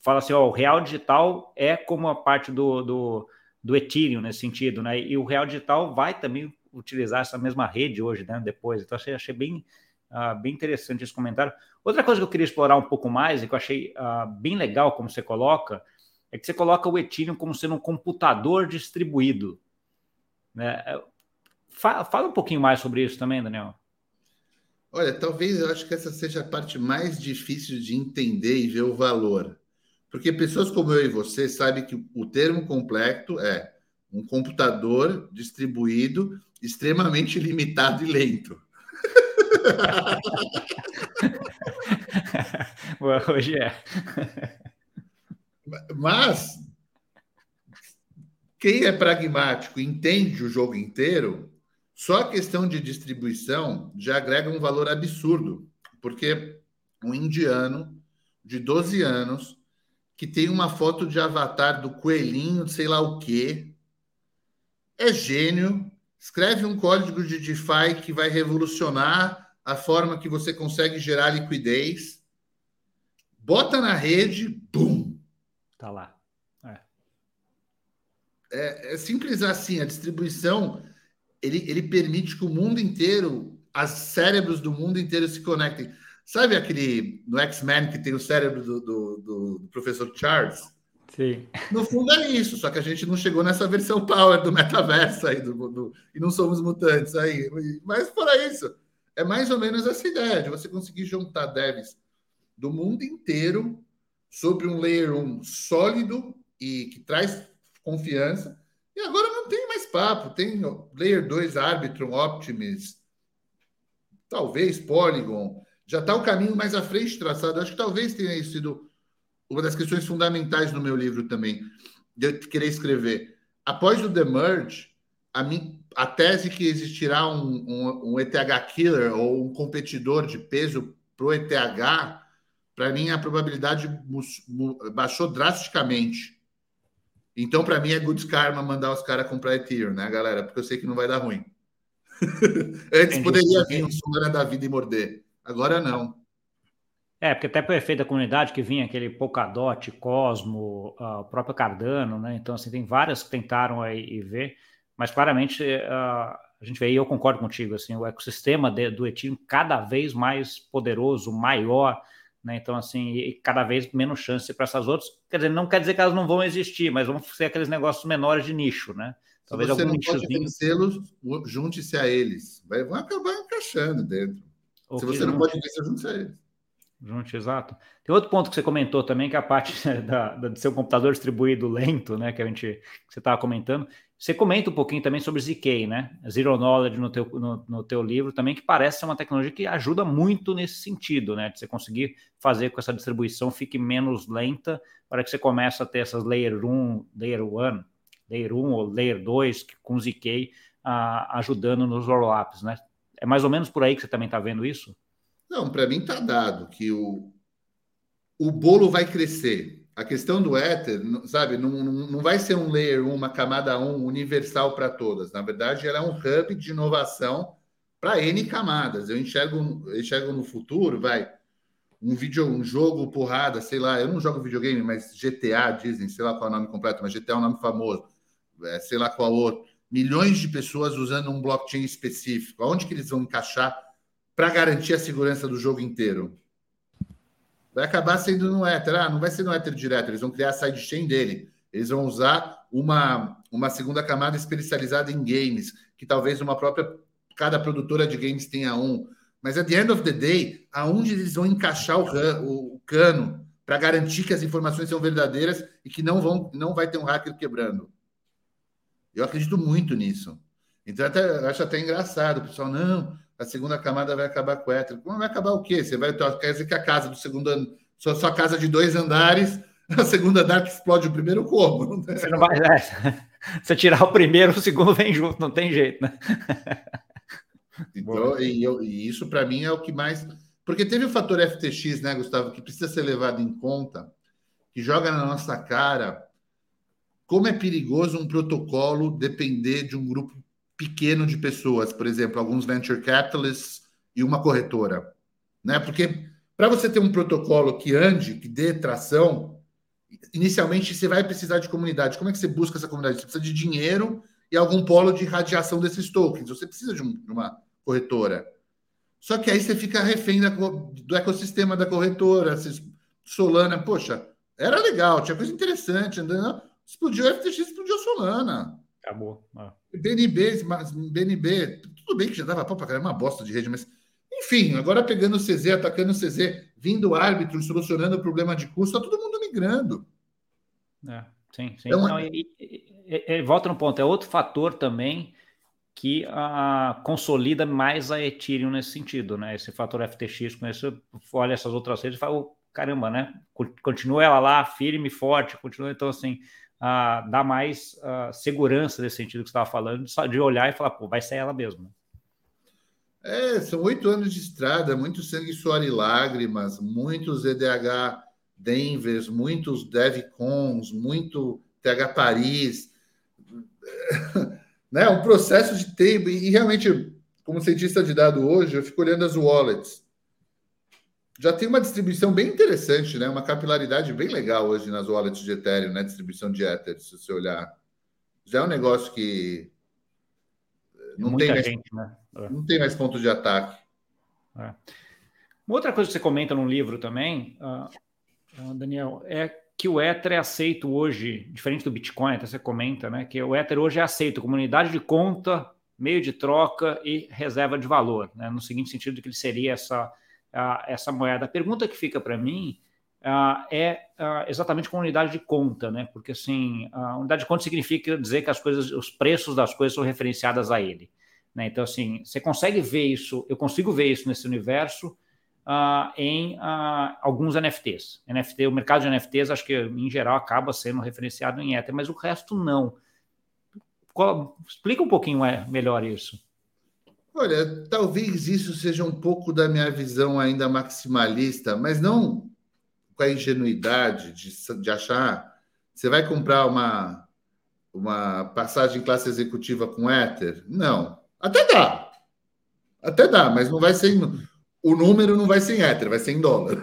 fala assim, ó, o real digital é como a parte do, do, do Ethereum nesse sentido, né? E o real digital vai também utilizar essa mesma rede hoje, né? Depois. Então, achei, achei bem, uh, bem interessante esse comentário. Outra coisa que eu queria explorar um pouco mais e que eu achei uh, bem legal como você coloca, é que você coloca o Ethereum como sendo um computador distribuído. Né? Fala, fala um pouquinho mais sobre isso também, Daniel. Olha, talvez eu acho que essa seja a parte mais difícil de entender e ver o valor. Porque pessoas como eu e você sabem que o termo completo é um computador distribuído extremamente limitado e lento. Hoje é. Mas quem é pragmático entende o jogo inteiro, só a questão de distribuição já agrega um valor absurdo, porque um indiano de 12 anos que tem uma foto de avatar do coelhinho, sei lá o quê, é gênio, escreve um código de DeFi que vai revolucionar a forma que você consegue gerar liquidez, bota na rede, bum! Tá lá. É. É, é simples assim, a distribuição ele, ele permite que o mundo inteiro, os cérebros do mundo inteiro se conectem. Sabe aquele no X-Men que tem o cérebro do, do, do, professor Charles? Sim. No fundo é isso, só que a gente não chegou nessa versão power do metaverso aí, do, do, e não somos mutantes aí. Mas fora isso, é mais ou menos essa ideia de você conseguir juntar devs do mundo inteiro sobre um layer 1 sólido e que traz confiança e agora papo. Tem Layer 2, Arbitrum, Optimus, talvez Polygon. Já está o caminho mais à frente traçado. Acho que talvez tenha sido uma das questões fundamentais no meu livro também, de eu querer escrever. Após o The Merge, a, mim, a tese que existirá um, um, um ETH killer ou um competidor de peso para o ETH, para mim a probabilidade baixou drasticamente Então, para mim, é good karma mandar os caras comprar Ethereum, né, galera? Porque eu sei que não vai dar ruim. Antes poderia vir um Solana da vida e morder. Agora não. É, porque até por efeito da comunidade que vinha aquele Polkadot, Cosmo, uh, o próprio Cardano, né? Então, assim, tem várias que tentaram aí ver, mas claramente uh, a gente vê, e eu concordo contigo, assim, o ecossistema de, do Ethereum cada vez mais poderoso, maior, né? Então, assim, e cada vez menos chance para essas outras. Quer dizer, não quer dizer que elas não vão existir, mas vão ser aqueles negócios menores de nicho, né? Talvez Se você não pode vencê-los, junte-se a eles. Vai, vão acabar encaixando dentro. Se você não pode vencer, junte-se a eles. Junte, exato. Tem outro ponto que você comentou também, que é a parte da, da, de seu computador distribuído lento, né? Que a gente que você estava comentando. Você comenta um pouquinho também sobre ZK, né? Zero Knowledge no teu, no, no, teu livro também, que parece ser uma tecnologia que ajuda muito nesse sentido, né? De você conseguir fazer com que essa distribuição fique menos lenta para que você comece a ter essas Layer 1, Layer 1, Layer 1 ou Layer 2 com ZK ajudando nos rollups, né? É mais ou menos por aí que você também está vendo isso? Não, para mim está dado que o, o bolo vai crescer. A questão do Ether, sabe, não, não vai ser um layer 1, uma camada 1 universal para todas. Na verdade, ela é um hub de inovação para N camadas. Eu enxergo, enxergo no futuro, vai, um vídeo, um jogo, porrada, sei lá, eu não jogo videogame, mas GTA dizem, sei lá qual é o nome completo, mas GTA é um nome famoso, é, sei lá qual outro. Milhões de pessoas usando um blockchain específico. Aonde que eles vão encaixar para garantir a segurança do jogo inteiro? Vai acabar sendo no Ether. Ah, não vai ser no Ether direto, eles vão criar a sidechain dele. Eles vão usar uma, uma segunda camada especializada em games, que talvez uma própria. Cada produtora de games tenha um. Mas, at the end of the day, aonde eles vão encaixar o, o, o cano para garantir que as informações são verdadeiras e que não, vão, não vai ter um hacker quebrando? Eu acredito muito nisso. Então, até, acho até engraçado. O pessoal, não, a segunda camada vai acabar com o hétero. Vai acabar o quê? Você vai quer dizer que a casa do segundo ano, sua, sua casa de dois andares, a segunda andar que explode o primeiro como? Você não vai. É. Você tirar o primeiro, o segundo vem junto, não tem jeito, né? Então, e, eu, e isso para mim é o que mais. Porque teve o fator FTX, né, Gustavo, que precisa ser levado em conta, que joga na nossa cara como é perigoso um protocolo depender de um grupo pequeno de pessoas, por exemplo, alguns venture capitalists e uma corretora, né? Porque para você ter um protocolo que ande, que dê tração, inicialmente você vai precisar de comunidade. Como é que você busca essa comunidade? Você precisa de dinheiro e algum polo de radiação desses tokens. Você precisa de, um, de uma corretora. Só que aí você fica refém da, do ecossistema da corretora. Solana, poxa, era legal, tinha coisa interessante andando. Explodiu o FTX, explodiu a Solana. Acabou. Ah. BNB, BNB, tudo bem que já dava pau para caramba, uma bosta de rede, mas enfim, agora pegando o CZ, atacando o CZ, vindo árbitro, solucionando o problema de custo, está todo mundo migrando. É, sim, sim. Então, Não, e, e, e, volta no ponto, é outro fator também que a, consolida mais a Ethereum nesse sentido, né? Esse fator FTX, com esse, olha essas outras redes e fala, oh, caramba, né? Continua ela lá, firme, forte, continua, então assim, uh, dá mais segurança nesse sentido que você estava falando, de olhar e falar, pô, vai ser ela mesmo. Né? É, são oito anos de estrada, muito sangue, suor e lágrimas, muitos EDH Denvers, muitos DevCons, muito TH Paris, né? Um processo de tempo e realmente, como cientista de dado hoje, eu fico olhando as wallets já tem uma distribuição bem interessante, né? Uma capilaridade bem legal hoje nas wallets de Ethereum, né? Distribuição de Ether, se você olhar. Já é um negócio que não tem mais, gente, né? É. não tem mais ponto de ataque. É. Uma outra coisa que você comenta no livro também, uh, Daniel, é que o Ether é aceito hoje, diferente do Bitcoin, até você comenta, né? Que o Ether hoje é aceito como unidade de conta, meio de troca e reserva de valor, né? No seguinte sentido que ele seria essa essa moeda. A pergunta que fica para mim é exatamente com unidade de conta, né? Porque assim, a unidade de conta significa dizer que as coisas, os preços das coisas são referenciadas a ele. Né? Então, assim, você consegue ver isso, eu consigo ver isso nesse universo uh, em uh, alguns NFTs. NFT, o mercado de NFTs, acho que em geral acaba sendo referenciado em Ether, mas o resto não. Qual, explica um pouquinho é, melhor isso. Olha, talvez isso seja um pouco da minha visão ainda maximalista, mas não com a ingenuidade de, de achar. Você vai comprar uma, uma passagem classe executiva com Ether? Não. Até dá. Até dá, mas não vai ser. O número não vai ser em Ether, vai ser em dólar.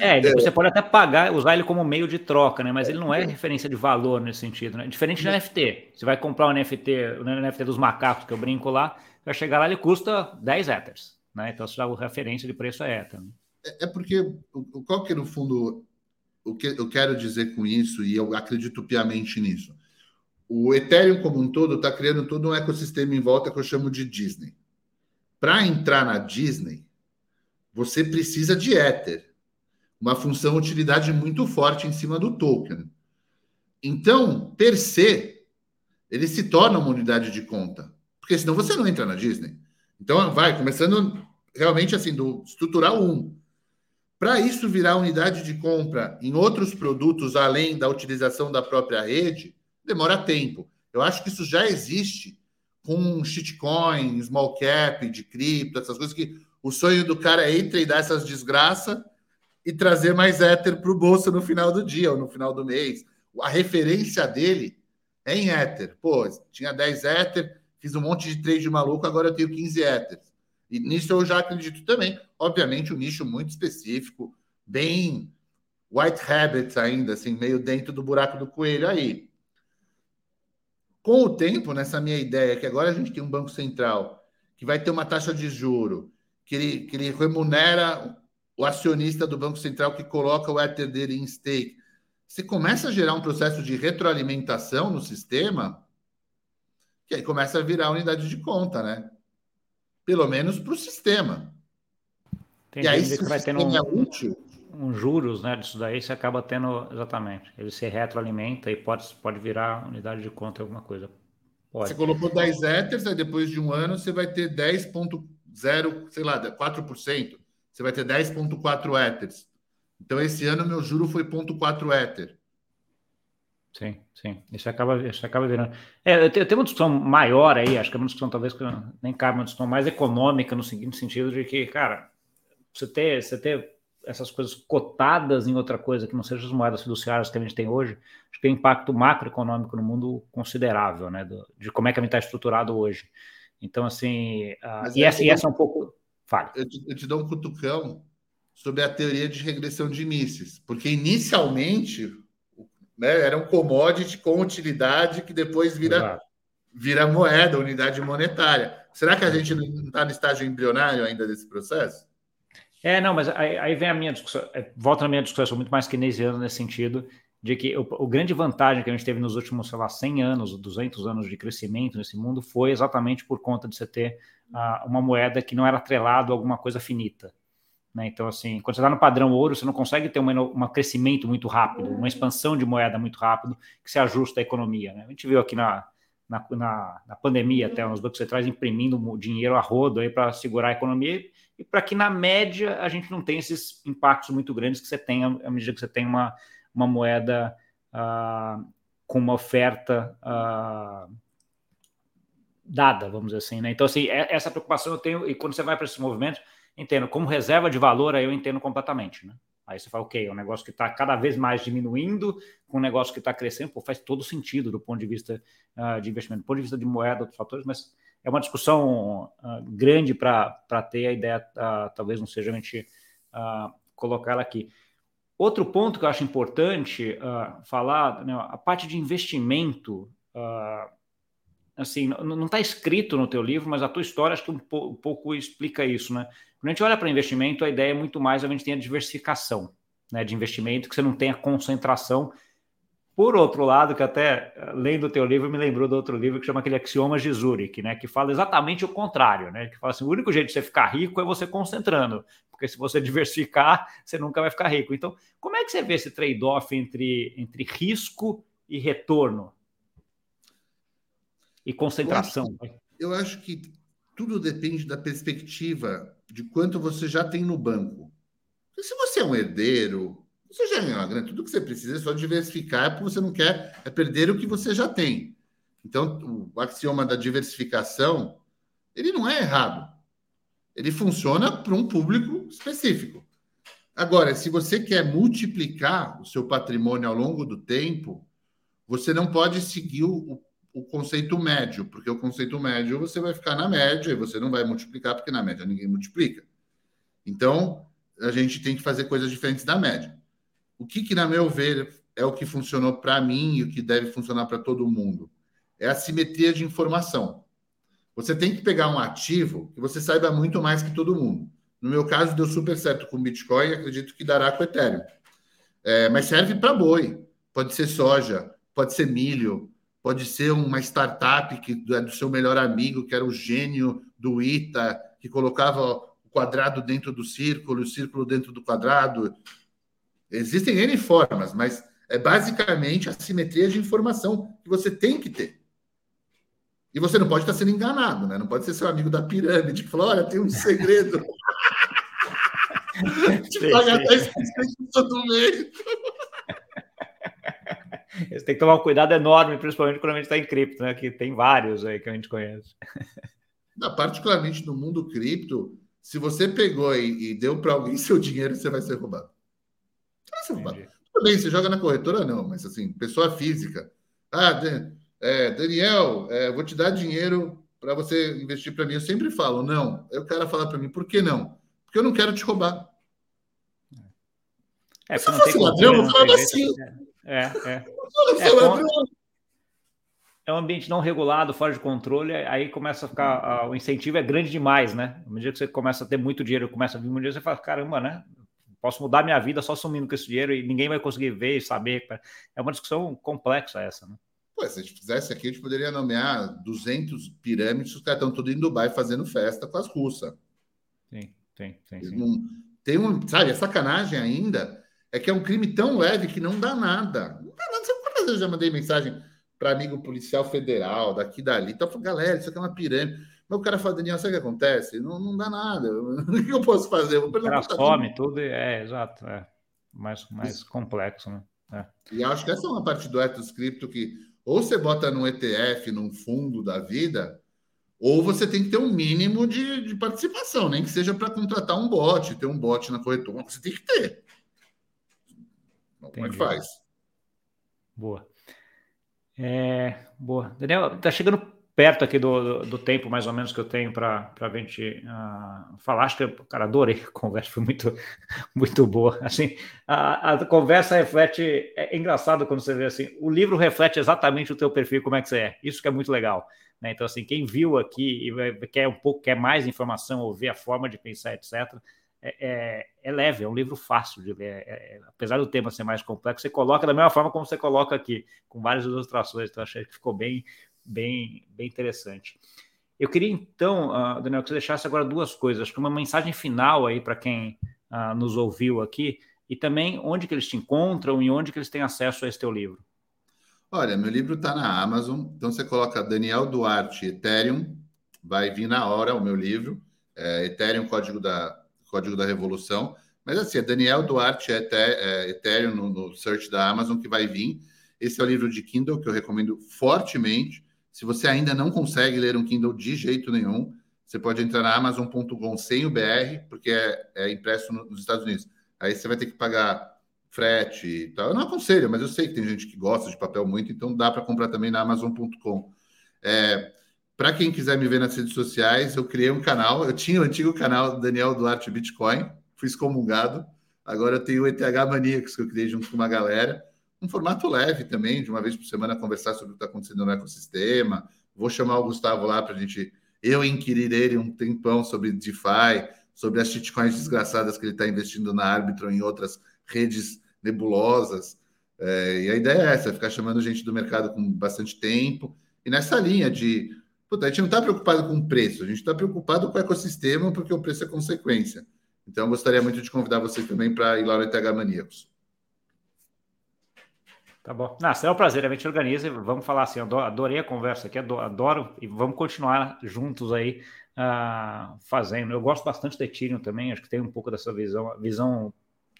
É, é, você pode até pagar, usar ele como meio de troca, né? Mas ele não é referência de valor nesse sentido, né? Diferente do NFT. Você vai comprar um NFT, o NFT dos macacos que eu brinco lá, vai chegar lá, ele custa 10 Ethers, né? Então, a referência de preço é Ether. Né? É, é porque, qual que no fundo, o que eu quero dizer com isso, e eu acredito piamente nisso, o Ethereum como um todo está criando todo um ecossistema em volta que eu chamo de Disney. Para entrar na Disney, você precisa de Ether, uma função utilidade muito forte em cima do token. Então, per se, ele se torna uma unidade de conta, porque senão você não entra na Disney. Então, vai começando realmente assim, do estrutural 1. Para isso virar unidade de compra em outros produtos, além da utilização da própria rede, demora tempo. Eu acho que isso já existe com shitcoin, small cap, de cripto, essas coisas que o sonho do cara é ir treinar essas desgraças e trazer mais Ether para o bolso no final do dia ou no final do mês. A referência dele é em Ether. Pô, tinha 10 Ether, fiz um monte de trade maluco, agora eu tenho 15 Ether. E nisso eu já acredito também. Obviamente, um nicho muito específico, bem white habits ainda, assim, meio dentro do buraco do coelho aí. Com o tempo, nessa minha ideia, que agora a gente tem um Banco Central que vai ter uma taxa de juro que ele, que ele remunera o acionista do Banco Central que coloca o Ether dele em stake, você começa a gerar um processo de retroalimentação no sistema, que aí começa a virar unidade de conta, né? Pelo menos para o sistema. Tem e aí, se vai tendo um, é útil, um juros né, disso daí, você acaba tendo exatamente. Ele se retroalimenta e pode, pode virar unidade de conta alguma coisa. Pode. Você colocou 10 Ethers, aí depois de um ano você vai ter 10,4 0, sei lá, 4%. Você vai ter 10,4 Ethers. Então, esse ano, meu juro foi 0,4 Ether. Sim, sim. Isso acaba, isso acaba virando. É, eu tenho uma discussão maior aí, acho que é uma discussão talvez que nem cabe uma discussão mais econômica, no seguinte sentido de que, cara, você ter, você ter essas coisas cotadas em outra coisa que não seja as moedas fiduciárias que a gente tem hoje, acho que tem impacto macroeconômico no mundo considerável, né? Do, de como é que a gente está estruturado hoje. Então, assim, uh, e, essa, e essa é um pouco. Fale. Eu te, eu te dou um cutucão sobre a teoria de regressão de Mises, porque inicialmente né, era um commodity com utilidade que depois vira, vira moeda, unidade monetária. Será que a gente não está no estágio embrionário ainda desse processo? É, não, mas aí, aí vem a minha discussão, é, volta na minha discussão, muito mais keynesiano nesse sentido, de que o, o, grande vantagem que a gente teve nos últimos, sei lá, 100 anos, 200 anos de crescimento nesse mundo foi exatamente por conta de você ter uh, uma moeda que não era atrelado a alguma coisa finita. Né? Então, assim, quando você está no padrão ouro, você não consegue ter um crescimento muito rápido, uma expansão de moeda muito rápido que se ajusta à economia. Né? A gente viu aqui na, na, na, na pandemia até os bancos centrais imprimindo dinheiro a rodo para segurar a economia e para que na média a gente não tenha esses impactos muito grandes que você tem à medida que você tem uma uma moeda uh, com uma oferta uh, dada, vamos dizer assim. Né? Então, assim, é, essa preocupação eu tenho, e quando você vai para esses movimentos, entendo, como reserva de valor, aí eu entendo completamente. Né? Aí você fala, ok, é um negócio que está cada vez mais diminuindo, com um negócio que está crescendo, pô, faz todo sentido do ponto de vista uh, de investimento, do ponto de vista de moeda, outros fatores, mas é uma discussão uh, grande para ter a ideia, uh, talvez não seja a gente colocar ela aqui. Outro ponto que eu acho importante falar, né, a parte de investimento, assim, não está escrito no teu livro, mas a tua história acho que um, um pouco explica isso, né? Quando a gente olha para investimento, a ideia é muito mais a gente tem a diversificação, né, de investimento, que você não tem a concentração por outro lado, que até lendo o teu livro me lembrou do outro livro que chama aquele axioma de Zurich, né, que fala exatamente o contrário, né, que fala assim, o único jeito de você ficar rico é você concentrando, porque se você diversificar, você nunca vai ficar rico. Então, como é que você vê esse trade-off entre, entre risco e retorno? E concentração? Eu acho, eu acho que tudo depende da perspectiva de quanto você já tem no banco. se você é um herdeiro, você já ganhou uma grana, tudo que você precisa é só diversificar, porque você não quer é perder o que você já tem. Então, o axioma da diversificação, ele não é errado. Ele funciona para um público específico. Agora, se você quer multiplicar o seu patrimônio ao longo do tempo, você não pode seguir o, o conceito médio, porque o conceito médio você vai ficar na média e você não vai multiplicar, porque na média ninguém multiplica. Então, a gente tem que fazer coisas diferentes da média. O que, que na meu ver, é o que funcionou para mim e o que deve funcionar para todo mundo? É a simetria de informação. Você tem que pegar um ativo que você saiba muito mais que todo mundo. No meu caso, deu super certo com o Bitcoin e acredito que dará com o Ethereum. É, mas serve para boi. Pode ser soja, pode ser milho, pode ser uma startup que é do seu melhor amigo, que era o gênio do ITA, que colocava o quadrado dentro do círculo, o círculo dentro do quadrado. Existem N formas, mas é basicamente a simetria de informação que você tem que ter. E você não pode estar sendo enganado, né? Não pode ser seu amigo da pirâmide que falou: olha, tem um segredo. Te paga 10% todo mês. Você tem que tomar um cuidado enorme, principalmente quando a gente está em cripto, né? Que tem vários aí que a gente conhece. Particularmente no mundo cripto, se você pegou e, e deu para alguém seu dinheiro, você vai ser roubado. Você vai ser roubado. Tudo bem, você joga na corretora, não, mas assim, pessoa física. Ah, é, Daniel, é, vou te dar dinheiro para você investir para mim. Eu sempre falo, não. Eu quero falar para mim, por que não? Porque eu não quero te roubar. É, se não tem ladrão, eu falava assim. É, é. É, é um ambiente não regulado, fora de controle, aí começa a ficar. o incentivo é grande demais, né? À medida que você começa a ter muito dinheiro, começa a vir muito dinheiro, você fala, caramba, né? Posso mudar minha vida só sumindo com esse dinheiro e ninguém vai conseguir ver e saber. É uma discussão complexa essa, né? Pô, se a gente fizesse aqui, a gente poderia nomear 200 pirâmides, os caras estão todos em Dubai fazendo festa com as russas. Sim, sim, sim. sim. Não, tem um, sabe, a sacanagem ainda é que é um crime tão leve que não dá nada. Não dá nada. Quantas vezes eu já mandei mensagem para amigo policial federal, daqui dali, então, galera, isso aqui é uma pirâmide. Mas o cara fala, Daniel, sabe o que acontece? Não, não dá nada. O que eu posso fazer? Eu vou some tudo, é, exato. É mais, mais complexo, né? É. E acho que essa é uma parte do ethos cripto que ou você bota num ETF, num fundo da vida, ou você tem que ter um mínimo de, de participação, nem que seja para contratar um bot, ter um bot na corretora, você tem que ter. Como é que faz? Boa. É, boa. Daniel, tá chegando perto aqui do, do, do, tempo, mais ou menos, que eu tenho para a gente uh, falar. Acho que, cara, adorei a conversa, foi muito, muito boa. Assim, a, a, conversa reflete. É engraçado quando você vê assim, o livro reflete exatamente o teu perfil, como é que você é. Isso que é muito legal. Né? Então, assim, quem viu aqui e quer um pouco, quer mais informação ou ver a forma de pensar, etc., é, é, é leve, é um livro fácil de ler. É, é, apesar do tema ser mais complexo, você coloca da mesma forma como você coloca aqui, com várias ilustrações. Então, achei que ficou bem, bem, bem interessante. Eu queria então, uh, Daniel, que você deixasse agora duas coisas. Acho que uma mensagem final aí para quem uh, nos ouviu aqui e também onde que eles te encontram e onde que eles têm acesso a esse teu livro. Olha, meu livro está na Amazon, então você coloca Daniel Duarte Ethereum, vai vir na hora o meu livro, é, Ethereum Código da, Código da Revolução, mas assim, é Daniel Duarte é, Ethereum no, no search da Amazon que vai vir. Esse é o livro de Kindle que eu recomendo fortemente. Se você ainda não consegue ler um Kindle de jeito nenhum, você pode entrar na Amazon.com sem o BR, porque é, é impresso nos Estados Unidos. Aí você vai ter que pagar frete e tal. Eu não aconselho, mas eu sei que tem gente que gosta de papel muito, então dá para comprar também na Amazon.com. É, para quem quiser me ver nas redes sociais, eu criei um canal. Eu tinha o antigo canal Daniel Duarte Bitcoin, fui excomungado. Agora eu tenho o ETH Maníacos, que eu criei junto com uma galera um formato leve também, de uma vez por semana, conversar sobre o que está acontecendo no ecossistema. Vou chamar o Gustavo lá para a gente, eu inquirir ele um tempão sobre DeFi, sobre as shitcoins desgraçadas que ele está investindo na Arbitron em outras redes nebulosas. É, e a ideia é essa, ficar chamando gente do mercado com bastante tempo. E nessa linha de. Puta, a gente não está preocupado com o preço, a gente está preocupado com o ecossistema, porque o preço é consequência. Então, eu gostaria muito de convidar você também para ir lá no ETH Maníacos. Tá bom. Não, será um prazer, a gente organiza e vamos falar assim, adorei a conversa aqui, adoro, e vamos continuar juntos aí uh, fazendo. Eu gosto bastante do Ethereum também, acho que tem um pouco dessa visão, visão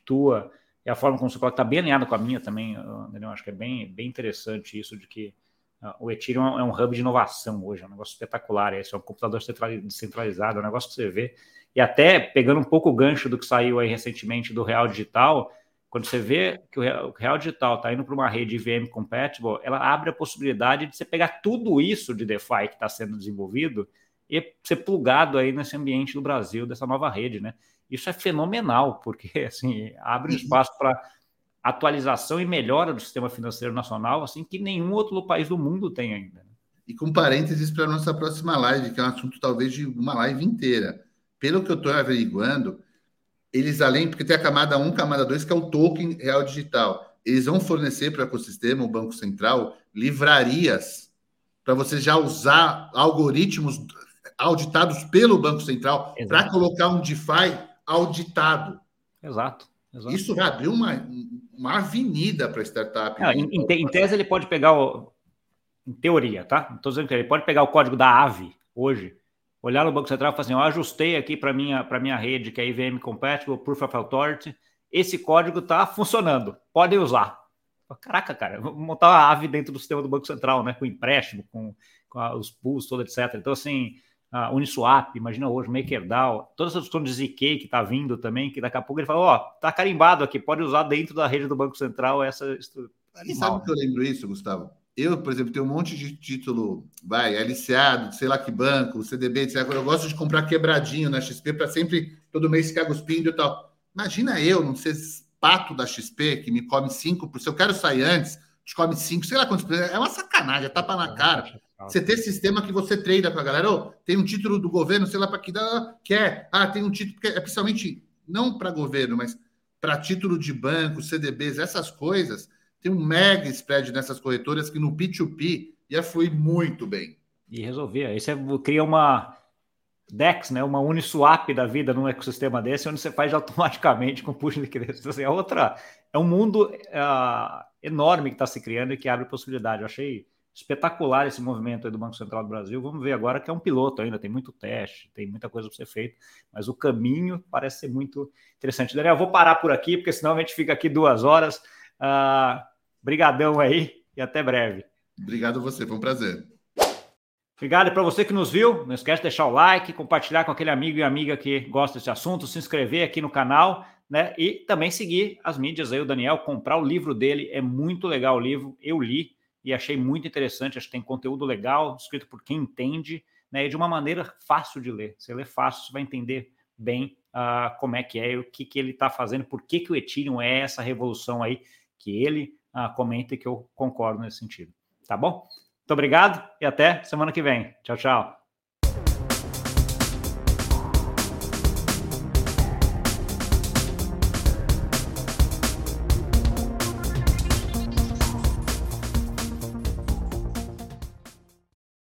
tua e a forma como você coloca está bem alinhada com a minha também, entendeu? Acho que é bem, bem interessante isso de que o Ethereum é um hub de inovação hoje, é um negócio espetacular, esse é um computador descentralizado, é um negócio que você vê, e até pegando um pouco o gancho do que saiu aí recentemente do Real Digital, quando você vê que o Real Digital está indo para uma rede IVM compatible, ela abre a possibilidade de você pegar tudo isso de DeFi que está sendo desenvolvido e ser plugado aí nesse ambiente do Brasil, dessa nova rede, né? Isso é fenomenal, porque assim abre um espaço para atualização e melhora do sistema financeiro nacional, assim que nenhum outro país do mundo tem ainda. Né? E com parênteses para a nossa próxima live, que é um assunto talvez de uma live inteira. Pelo que eu estou averiguando, eles além, porque tem a camada 1, camada 2, que é o token real digital. Eles vão fornecer para o ecossistema, o Banco Central, livrarias para você já usar algoritmos auditados pelo Banco Central para colocar um DeFi auditado. Exato. exato. Isso vai abrir uma, uma avenida para startup. Não, em, em, tese, ele pode pegar o. Em teoria, tá? Estou dizendo que ele pode pegar o código da AVE hoje, olhar no Banco Central e falar assim: eu ajustei aqui para minha, minha rede, que é IVM Compatible, Proof of Authority. Esse código está funcionando, podem usar. Caraca, cara, vamos montar uma AVE dentro do sistema do Banco Central, né? Com empréstimo, com, com os pools, todo, etc. Então, assim, a Uniswap, imagina hoje, MakerDAO, todas essas questões de ZK que está vindo também, que daqui a pouco ele fala, ó, oh, tá carimbado aqui, pode usar dentro da rede do Banco Central essa... E sabe que eu lembro isso, Gustavo? Eu, por exemplo, tenho um monte de título, vai, LCA, sei lá que banco, CDB, etc. Eu gosto de comprar quebradinho na XP para sempre, todo mês ficar cuspindo e tal. Imagina eu não ser pato da XP que me come 5%, se eu quero sair antes, te come 5, sei lá quantos, é uma sacanagem, é tapa na cara. Você ter sistema que você treina com a galera. Oh, tem um título do governo, sei lá para que dá, quer. Ah, tem um título que é principalmente não para governo, mas para título de banco, CDBs, essas coisas. Tem um mega spread nessas corretoras que no P2P ia fluir muito bem. E resolver. Aí você cria uma DEX, né, uma Uniswap da vida num ecossistema desse, onde você faz automaticamente com push de liquidez. Então, assim, é outra, é um mundo uh, enorme que está se criando e que abre possibilidade. Eu achei espetacular esse movimento do Banco Central do Brasil. Vamos ver agora que é um piloto ainda, tem muito teste, tem muita coisa para ser feita, mas o caminho parece ser muito interessante. Daniel, vou parar por aqui, porque senão a gente fica aqui duas horas. Uh, brigadão aí e até breve. Obrigado a você, foi um prazer. Obrigado para você que nos viu. Não esquece de deixar o like, compartilhar com aquele amigo e amiga que gosta desse assunto, se inscrever aqui no canal, né? E também seguir as mídias aí, o Daniel, comprar o livro dele. É muito legal o livro. Eu li, e achei muito interessante. Acho que tem conteúdo legal, escrito por quem entende, né, e de uma maneira fácil de ler. Você lê fácil, você vai entender bem uh, como é que é, o que, que ele está fazendo, por que, que o Ethereum é essa revolução aí que ele uh, comenta e que eu concordo nesse sentido. Tá bom? Muito obrigado e até semana que vem. Tchau, tchau.